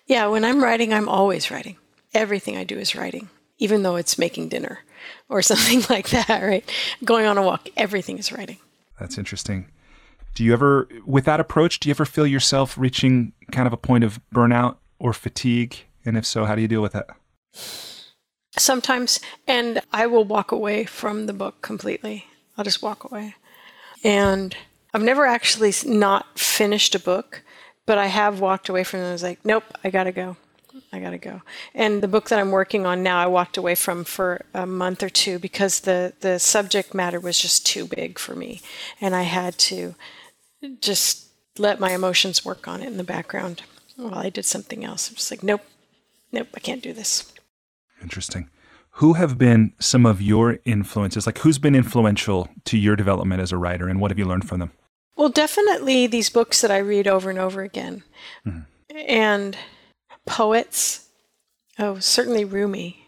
Yeah, when I'm writing, I'm always writing. Everything I do is writing, even though it's making dinner or something like that, right? Going on a walk, everything is writing. That's interesting. Do you ever, with that approach, do you ever feel yourself reaching kind of a point of burnout or fatigue? And if so, how do you deal with that? Sometimes, and I will walk away from the book completely. I'll just walk away. And I've never actually not finished a book, but I have walked away from it. I was like, nope, I gotta go. I gotta go. And the book that I'm working on now, I walked away from for a month or two because the the subject matter was just too big for me, and I had to just let my emotions work on it in the background while I did something else. I'm just like, nope, nope, I can't do this. Interesting. Who have been some of your influences? Like, who's been influential to your development as a writer, and what have you learned from them? Well, definitely these books that I read over and over again. Mm-hmm. And poets. Oh, certainly Rumi.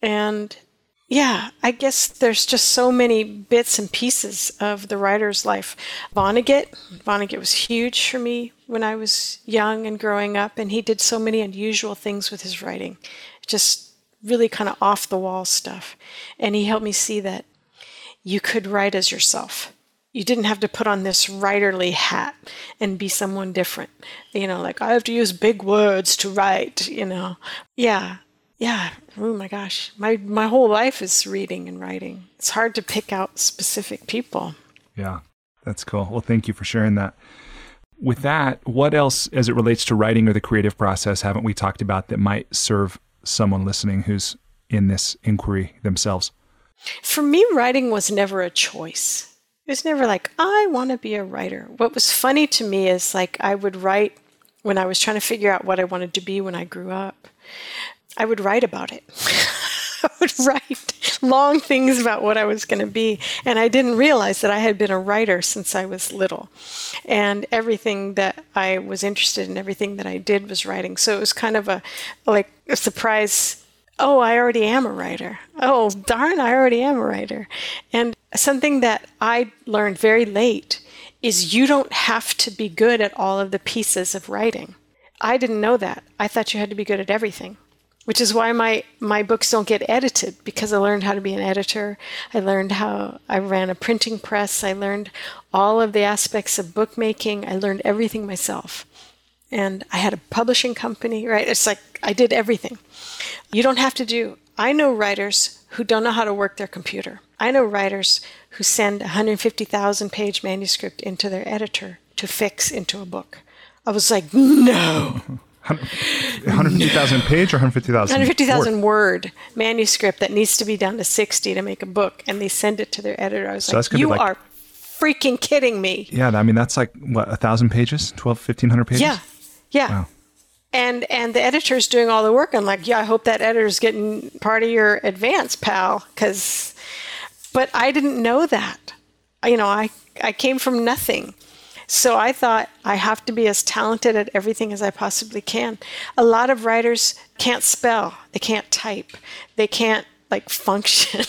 And yeah, I guess there's just so many bits and pieces of the writer's life. Vonnegut, Vonnegut was huge for me when I was young and growing up, and he did so many unusual things with his writing, just really kind of off the wall stuff. And he helped me see that you could write as yourself. You didn't have to put on this writerly hat and be someone different. You know, like I have to use big words to write, you know. Yeah, yeah. Oh my gosh. My my whole life is reading and writing. It's hard to pick out specific people. Yeah that's cool. Well thank you for sharing that. With that what else as it relates to writing or the creative process haven't we talked about that might serve someone listening who's in this inquiry themselves? For me writing was never a choice was never like i want to be a writer what was funny to me is like i would write when i was trying to figure out what i wanted to be when i grew up I would write about it. I would write long things about what I was going to be. And I didn't realize that I had been a writer since I was little. And everything that I was interested in, everything that I did was writing. So it was kind of a like a surprise. Oh, I already am a writer. Oh, darn, I already am a writer. And something that I learned very late is you don't have to be good at all of the pieces of writing. I didn't know that. I thought you had to be good at everything which is why my my books don't get edited because I learned how to be an editor. I learned how I ran a printing press. I learned all of the aspects of bookmaking. I learned everything myself. And I had a publishing company, right? It's like I did everything. You don't have to do. I know writers who don't know how to work their computer. I know writers who send a 150,000 page manuscript into their editor to fix into a book. I was like, no. 150,000 page or 150,000 150,000 word manuscript that needs to be down to 60 to make a book and they send it to their editor. I was so like, you like, are freaking kidding me. Yeah, I mean that's like what a 1,000 pages, 12 1500 pages? Yeah. Yeah. Wow. And and the editor's doing all the work. I'm like, yeah, I hope that editor's getting part of your advance, pal, cuz but I didn't know that. You know, I I came from nothing. So I thought I have to be as talented at everything as I possibly can. A lot of writers can't spell, they can't type, they can't like function.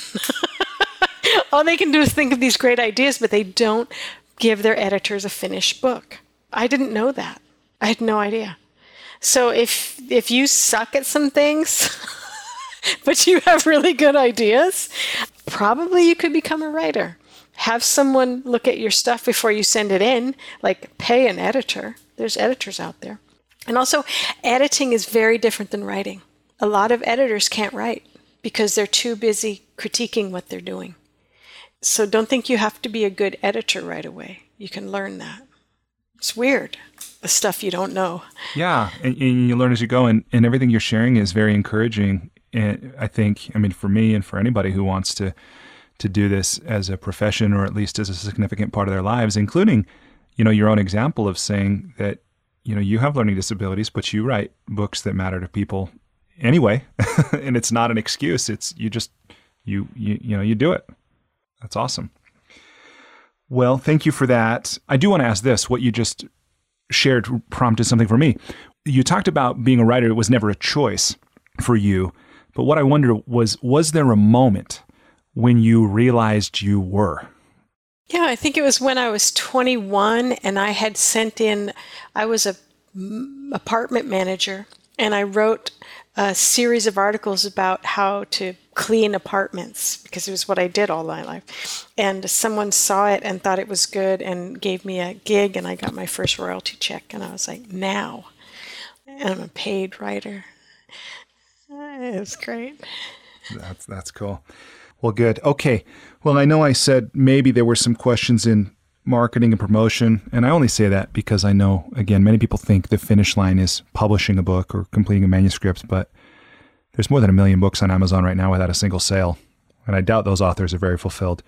All they can do is think of these great ideas, but they don't give their editors a finished book. I didn't know that. I had no idea. So if if you suck at some things, but you have really good ideas, probably you could become a writer have someone look at your stuff before you send it in, like pay an editor. There's editors out there. And also, editing is very different than writing. A lot of editors can't write because they're too busy critiquing what they're doing. So don't think you have to be a good editor right away. You can learn that. It's weird, the stuff you don't know. Yeah, and, and you learn as you go, and, and everything you're sharing is very encouraging. And I think, I mean, for me and for anybody who wants to to do this as a profession or at least as a significant part of their lives, including, you know, your own example of saying that, you know, you have learning disabilities, but you write books that matter to people anyway. and it's not an excuse. It's you just you you you know, you do it. That's awesome. Well, thank you for that. I do want to ask this, what you just shared prompted something for me. You talked about being a writer, it was never a choice for you. But what I wonder was was there a moment when you realized you were? Yeah, I think it was when I was 21 and I had sent in, I was a apartment manager and I wrote a series of articles about how to clean apartments because it was what I did all my life. And someone saw it and thought it was good and gave me a gig and I got my first royalty check and I was like, now. And I'm a paid writer. It was great. That's that's cool. Well, good. Okay. Well, I know I said maybe there were some questions in marketing and promotion, and I only say that because I know, again, many people think the finish line is publishing a book or completing a manuscript, but there's more than a million books on Amazon right now without a single sale, and I doubt those authors are very fulfilled.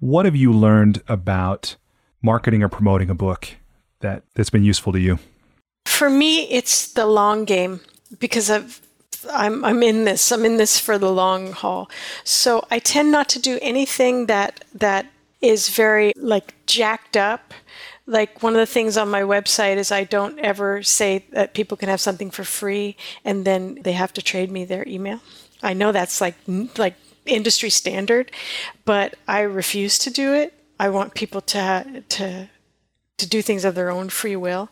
What have you learned about marketing or promoting a book that that's been useful to you? For me, it's the long game because I've I'm I'm in this. I'm in this for the long haul. So I tend not to do anything that that is very like jacked up. Like one of the things on my website is I don't ever say that people can have something for free and then they have to trade me their email. I know that's like like industry standard, but I refuse to do it. I want people to to to do things of their own free will.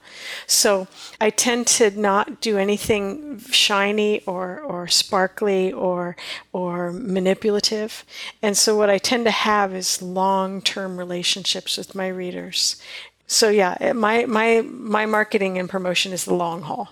So I tend to not do anything shiny or, or sparkly or or manipulative. And so what I tend to have is long-term relationships with my readers. So yeah, my my my marketing and promotion is the long haul.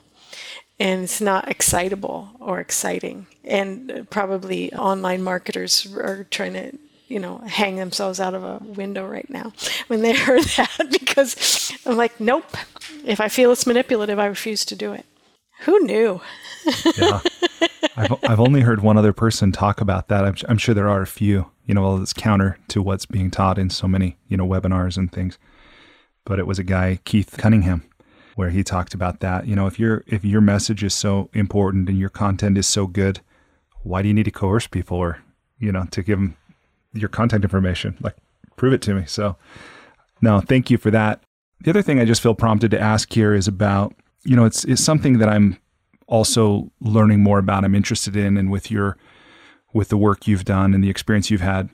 And it's not excitable or exciting. And probably online marketers are trying to you know, hang themselves out of a window right now when they heard that because I'm like, nope. If I feel it's manipulative, I refuse to do it. Who knew? yeah. I've, I've only heard one other person talk about that. I'm, I'm sure there are a few, you know, well, it's counter to what's being taught in so many, you know, webinars and things. But it was a guy, Keith Cunningham, where he talked about that. You know, if your if your message is so important and your content is so good, why do you need to coerce people or, you know, to give them your contact information. Like, prove it to me. So, no, thank you for that. The other thing I just feel prompted to ask here is about, you know, it's, it's something that I'm also learning more about. I'm interested in, and with your, with the work you've done and the experience you've had,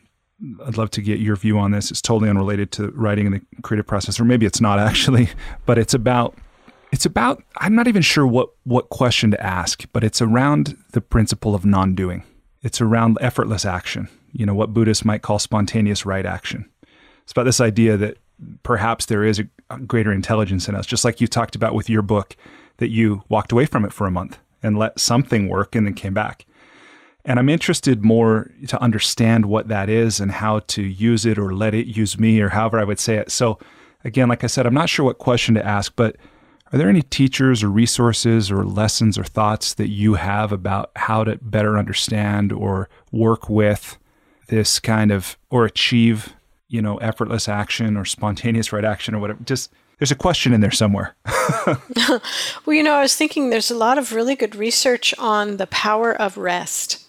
I'd love to get your view on this. It's totally unrelated to writing in the creative process, or maybe it's not actually, but it's about it's about I'm not even sure what what question to ask, but it's around the principle of non-doing. It's around effortless action you know, what Buddhists might call spontaneous right action. It's about this idea that perhaps there is a greater intelligence in us, just like you talked about with your book, that you walked away from it for a month and let something work and then came back. And I'm interested more to understand what that is and how to use it or let it use me or however I would say it. So, again, like I said, I'm not sure what question to ask, but Are there any teachers or resources or lessons or thoughts that you have about how to better understand or work with this kind of or achieve, you know, effortless action or spontaneous right action or whatever? Just there's a question in there somewhere. well, you know, I was thinking there's a lot of really good research on the power of rest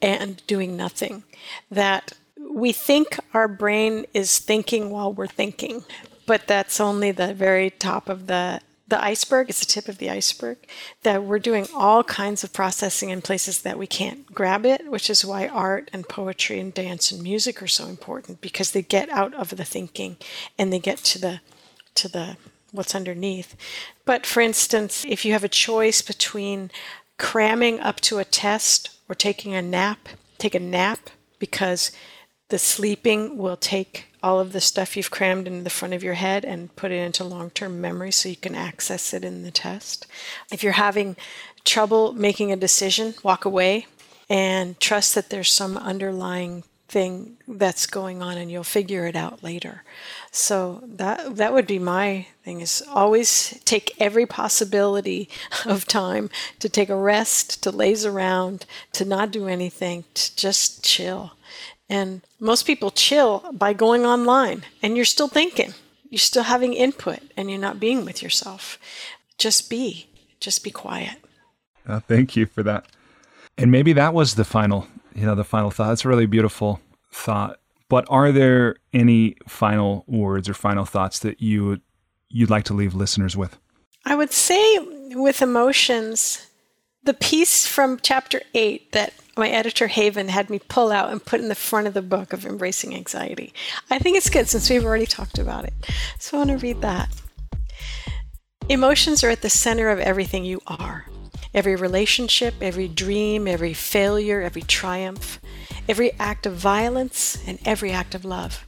and doing nothing. That we think our brain is thinking while we're thinking, but that's only the very top of the the iceberg is the tip of the iceberg that we're doing all kinds of processing in places that we can't grab it which is why art and poetry and dance and music are so important because they get out of the thinking and they get to the to the what's underneath but for instance if you have a choice between cramming up to a test or taking a nap take a nap because the sleeping will take all of the stuff you've crammed into the front of your head and put it into long term memory so you can access it in the test. If you're having trouble making a decision, walk away and trust that there's some underlying thing that's going on and you'll figure it out later. So that that would be my thing is always take every possibility of time to take a rest, to laze around, to not do anything, to just chill and most people chill by going online and you're still thinking. You're still having input and you're not being with yourself. Just be. Just be quiet. Uh, thank you for that. And maybe that was the final, you know, the final thought. It's a really beautiful thought. But are there any final words or final thoughts that you you'd like to leave listeners with? I would say with emotions, the piece from chapter 8 that my editor Haven had me pull out and put in the front of the book of Embracing Anxiety. I think it's good since we've already talked about it. So I want to read that. Emotions are at the center of everything you are. Every relationship, every dream, every failure, every triumph, every act of violence, and every act of love.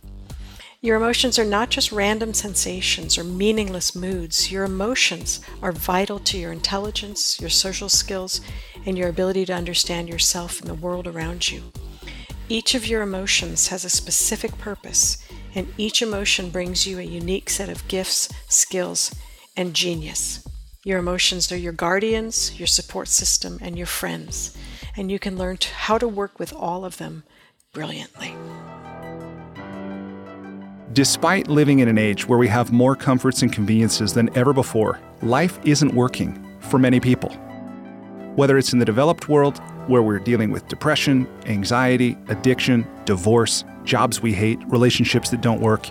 Your emotions are not just random sensations or meaningless moods. Your emotions are vital to your intelligence, your social skills, and your ability to understand yourself and the world around you. Each of your emotions has a specific purpose, and each emotion brings you a unique set of gifts, skills, and genius. Your emotions are your guardians, your support system, and your friends, and you can learn how to work with all of them brilliantly. Despite living in an age where we have more comforts and conveniences than ever before, life isn't working for many people. Whether it's in the developed world, where we're dealing with depression, anxiety, addiction, divorce, jobs we hate, relationships that don't work,